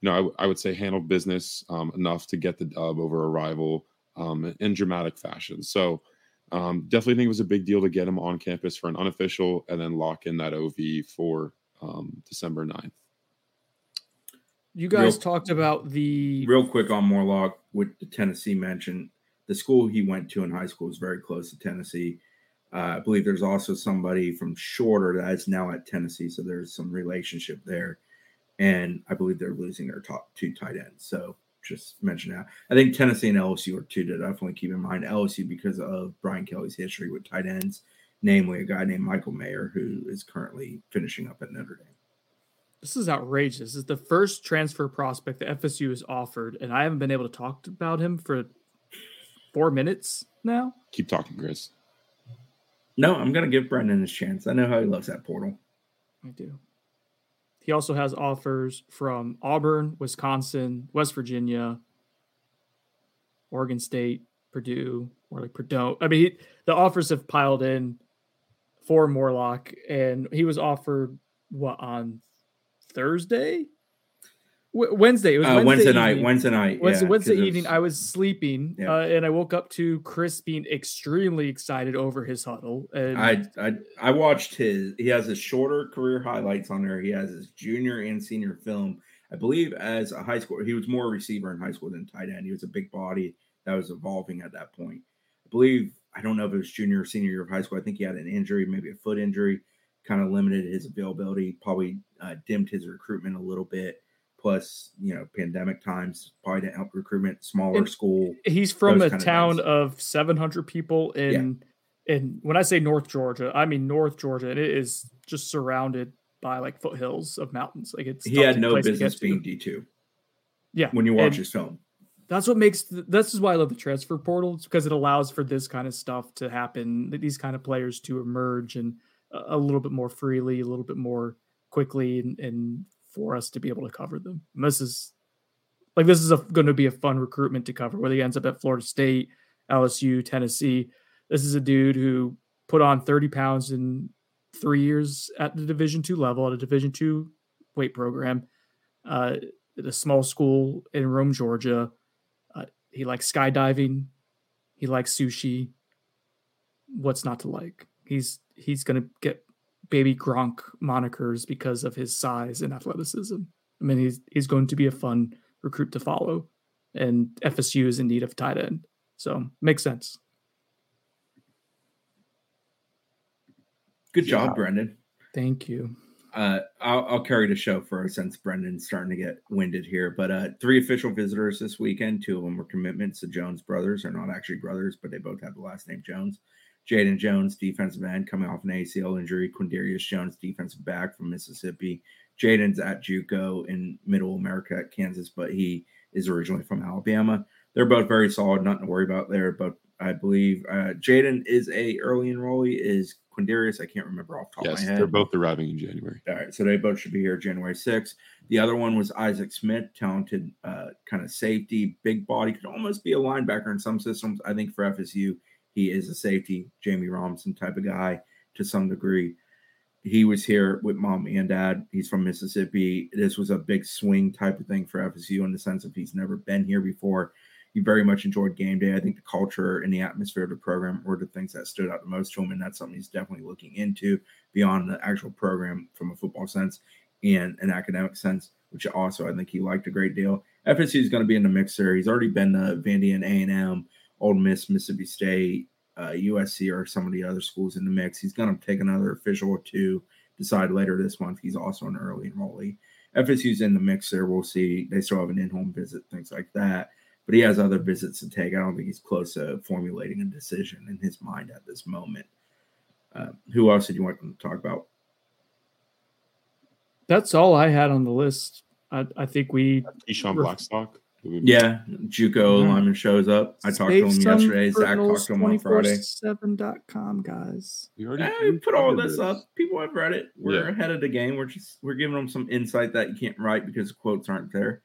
Speaker 3: know I, w- I would say handled business um, enough to get the dub over a rival um, in dramatic fashion. So um, definitely think it was a big deal to get him on campus for an unofficial and then lock in that OV for um, December 9th.
Speaker 1: You guys
Speaker 2: Real-
Speaker 1: talked about the
Speaker 2: Real quick on Morlock with the Tennessee mention. The school he went to in high school is very close to Tennessee. Uh, I believe there's also somebody from Shorter that is now at Tennessee, so there's some relationship there. And I believe they're losing their top two tight ends. So just mention that. I think Tennessee and LSU are two to definitely keep in mind. LSU because of Brian Kelly's history with tight ends, namely a guy named Michael Mayer who is currently finishing up at Notre Dame.
Speaker 1: This is outrageous. This is the first transfer prospect that FSU has offered, and I haven't been able to talk about him for four minutes now.
Speaker 3: Keep talking, Chris.
Speaker 2: No, I'm gonna give Brendan his chance. I know how he loves that portal.
Speaker 1: I do. He also has offers from Auburn, Wisconsin, West Virginia, Oregon State, Purdue, or like Purdue. I mean, he, the offers have piled in for Morlock, and he was offered what on Thursday, W- Wednesday. It was
Speaker 2: Uh,
Speaker 1: Wednesday,
Speaker 2: Wednesday, night. Wednesday night.
Speaker 1: Wednesday,
Speaker 2: yeah,
Speaker 1: Wednesday evening,
Speaker 2: was-
Speaker 1: I was sleeping,
Speaker 2: Yeah.
Speaker 1: uh, and I woke up to Chris being extremely excited over his Hudl. And
Speaker 2: I, I I watched his. He has his shorter career highlights on there. He has his junior and senior film. I believe as a high school, he was more a receiver in high school than tight end. He was a big body that was evolving at that point. I believe I don't know if it was junior or senior year of high school. I think he had an injury, maybe a foot injury, kind of limited his availability. Probably uh, dimmed his recruitment a little bit. Plus, you know, pandemic times probably didn't help recruitment. Smaller
Speaker 1: And-
Speaker 2: school.
Speaker 1: he's from a
Speaker 2: kind of
Speaker 1: town of 700 people in in when i say north georgia i mean north georgia and it is just surrounded by like foothills of mountains like it's
Speaker 2: He had no business being D two
Speaker 1: yeah
Speaker 2: when you watch
Speaker 1: and
Speaker 2: his film.
Speaker 1: that's what makes th- this is why i love the transfer portal it's because it allows for this kind of stuff to happen these kind of players to emerge and a little bit more freely a little bit more quickly and, and for us to be able to cover them. And this is like this is going to be a fun recruitment to cover whether he ends up at florida state lsu tennessee. This is a dude who put on 30 pounds in three years at the division two level at a division two weight program uh, at a small school in rome georgia. Uh, he likes skydiving. He likes sushi. What's not to like. He's he's going to get baby Gronk monikers because of his size and athleticism. I mean, he's he's going to be a fun recruit to follow, and FSU is in need of tight end, so makes sense.
Speaker 2: Good job, Brendan.
Speaker 1: Thank you.
Speaker 2: Uh, I'll, I'll, carry the show for since Brendan's starting to get winded here. But uh, three official visitors this weekend. Two of them were commitments. The Jones brothers are not actually brothers, but they both have the last name Jones. Jaden Jones, defensive end, coming off an ACL injury. Quindarius Jones, defensive back from Mississippi. Jaden's at JUCO in Middle America at Kansas, but he is originally from Alabama. They're both very solid, nothing to worry about there. But I believe uh, Jaden is a early enrollee. Is Quindarius? I can't remember off top
Speaker 3: yes,
Speaker 2: of my head.
Speaker 3: They're both arriving in January.
Speaker 2: All right, so they both should be here January 6th. The other one was Isaac Smith, talented uh, kind of safety, big body, could almost be a linebacker in some systems. I think for FSU, he is a safety, Jammie Robinson type of guy to some degree. He was here with mom and dad. He's from Mississippi. This was a big swing type of thing for FSU in the sense of he's never been here before. He very much enjoyed game day. I think the culture and the atmosphere of the program were the things that stood out the most to him, and that's something he's definitely looking into beyond the actual program from a football sense and an academic sense, which also I think he liked a great deal. FSU is going to be in the mixer. He's already been to Vandy and A and M. Ole Miss, Mississippi State, uh, USC, or some of the other schools in the mix. He's going to take another official or two. Decide later this month. He's also an early enrollee. FSU's in the mix there. We'll see. They still have an in-home visit, things like that. But he has other visits to take. I don't think he's close to formulating a decision in his mind at this moment. Uh, who else did you want to talk about?
Speaker 1: That's all I had on the list. I, I think we.
Speaker 3: Keyshawn Blackstock.
Speaker 2: Yeah, JUCO yeah. lineman shows up. I talked to him yesterday. Zach talked to him on Friday.
Speaker 1: 7.com, guys.
Speaker 2: We already yeah, we put all this, this up. People have read it. We're yeah. ahead of the game. We're just we're giving them some insight that you can't write because the quotes aren't there.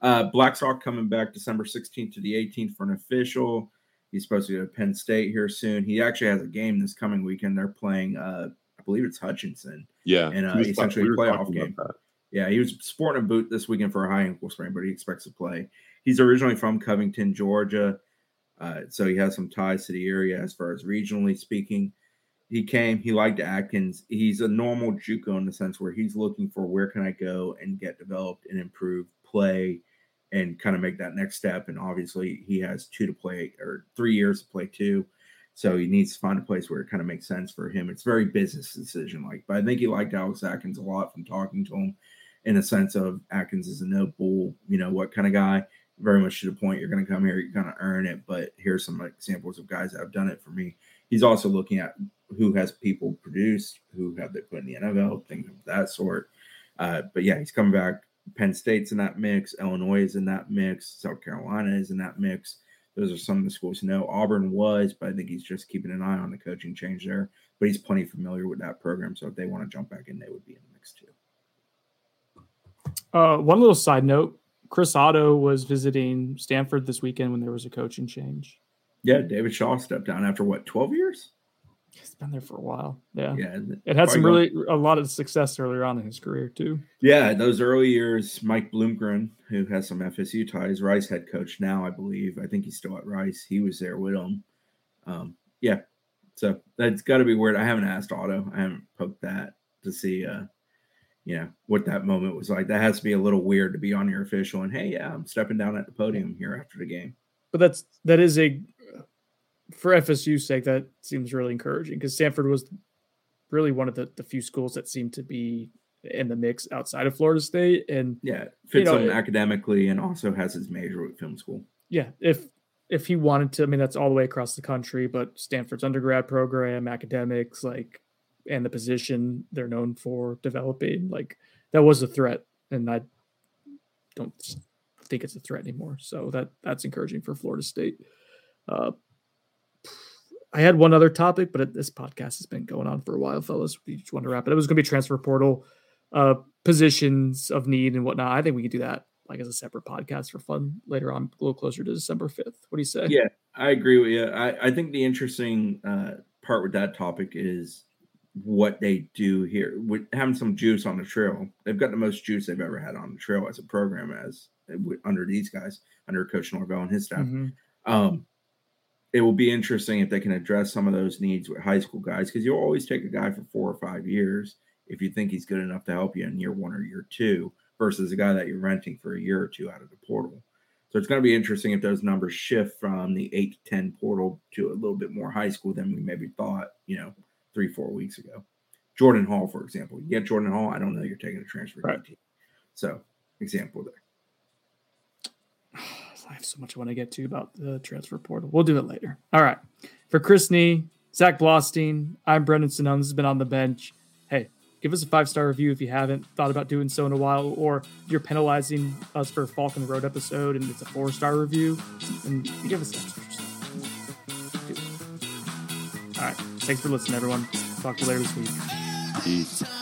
Speaker 2: Uh, Blackstock coming back December 16th to the 18th for an official. He's supposed to go to Penn State here soon. He actually has a game this coming weekend. They're playing, uh, I believe it's Hutchinson.
Speaker 3: Yeah,
Speaker 2: and uh, essentially we playoff game. Yeah, he was sporting a boot this weekend for a high ankle sprain, but he expects to play. He's originally from Covington, Georgia, uh, so he has some ties to the area as far as regionally speaking. He came, he liked Atkins. He's a normal JUCO in the sense where he's looking for where can I go and get developed and improve play and kind of make that next step. And obviously, he has two to play or three years to play two. So he needs to find a place where it kind of makes sense for him. It's very business decision like, but I think he liked Alex Atkins a lot from talking to him in a sense of Atkins is a no bull, you know, what kind of guy. Very much to the point, you're going to come here, you're going to earn it. But here's some examples of guys that have done it for me. He's also looking at who has people produced, who have they put in the NFL, things of that sort. Uh, but yeah, he's coming back. Penn State's in that mix. Illinois is in that mix. South Carolina is in that mix. Those are some of the schools to know. Auburn was, but I think he's just keeping an eye on the coaching change there. But he's plenty familiar with that program. So if they want to jump back in, they would be in the mix too.
Speaker 1: Uh, one little side note: Chris Otto was visiting Stanford this weekend when there was a coaching change.
Speaker 2: Yeah, David Shaw stepped down after what twelve years.
Speaker 1: He's been there for a while. Yeah,
Speaker 2: yeah.
Speaker 1: It had some really a lot of success earlier on in his career too.
Speaker 2: Yeah, those early years, Mike Bloomgren, who has some FSU ties, Rice head coach now, I believe. I think he's still at Rice. He was there with him. Um, yeah, so that's got to be weird. I haven't asked Otto. I haven't poked that to see. Uh, you know what that moment was like. That has to be a little weird to be on your official and hey, yeah, I'm stepping down at the podium here after the game.
Speaker 1: But that's that is a for FSU's sake that seems really encouraging because Stanford was really one of the, the few schools that seemed to be in the mix outside of Florida State and
Speaker 2: yeah fits you know, him academically and also has his major at film school.
Speaker 1: Yeah, if if he wanted to, I mean that's all the way across the country, but Stanford's undergrad program, academics, like and the position they're known for developing. Like that was a threat, and I don't think it's a threat anymore. So that that's encouraging for Florida State. Uh, I had one other topic, but this podcast has been going on for a while, fellas. We just want to wrap it. It was going to be transfer portal, uh, positions of need and whatnot. I think we could do that like as a separate podcast for fun later on, a little closer to December fifth. What do you say?
Speaker 2: Yeah, I agree with you. I, I think the interesting uh, part with that topic is what they do here with having some juice on the trail. They've got the most juice they've ever had on the trail as a program as under these guys, under Coach Norvell and his staff. Mm-hmm. Um, it will be interesting if they can address some of those needs with high school guys because you'll always take a guy for four or five years if you think he's good enough to help you in year one or year two versus a guy that you're renting for a year or two out of the portal. So it's going to be interesting if those numbers shift from the eight to 10 portal to a little bit more high school than we maybe thought, you know, three, four weeks ago. Jordan Hall, for example. You get Jordan Hall, I don't know you're taking a transfer right. team. So, example there. [sighs]
Speaker 1: I have so much I want to get to about the transfer portal. We'll do it later. All right. For Chris Nee, Zach Blostein, I'm Brendan Sonnone. This has been on the bench. Hey, give us a five star review if you haven't thought about doing so in a while, or you're penalizing us for a Falcon Road episode and it's a four star review, and give us that. All Thanks for listening, everyone. Talk to you later this week. Peace.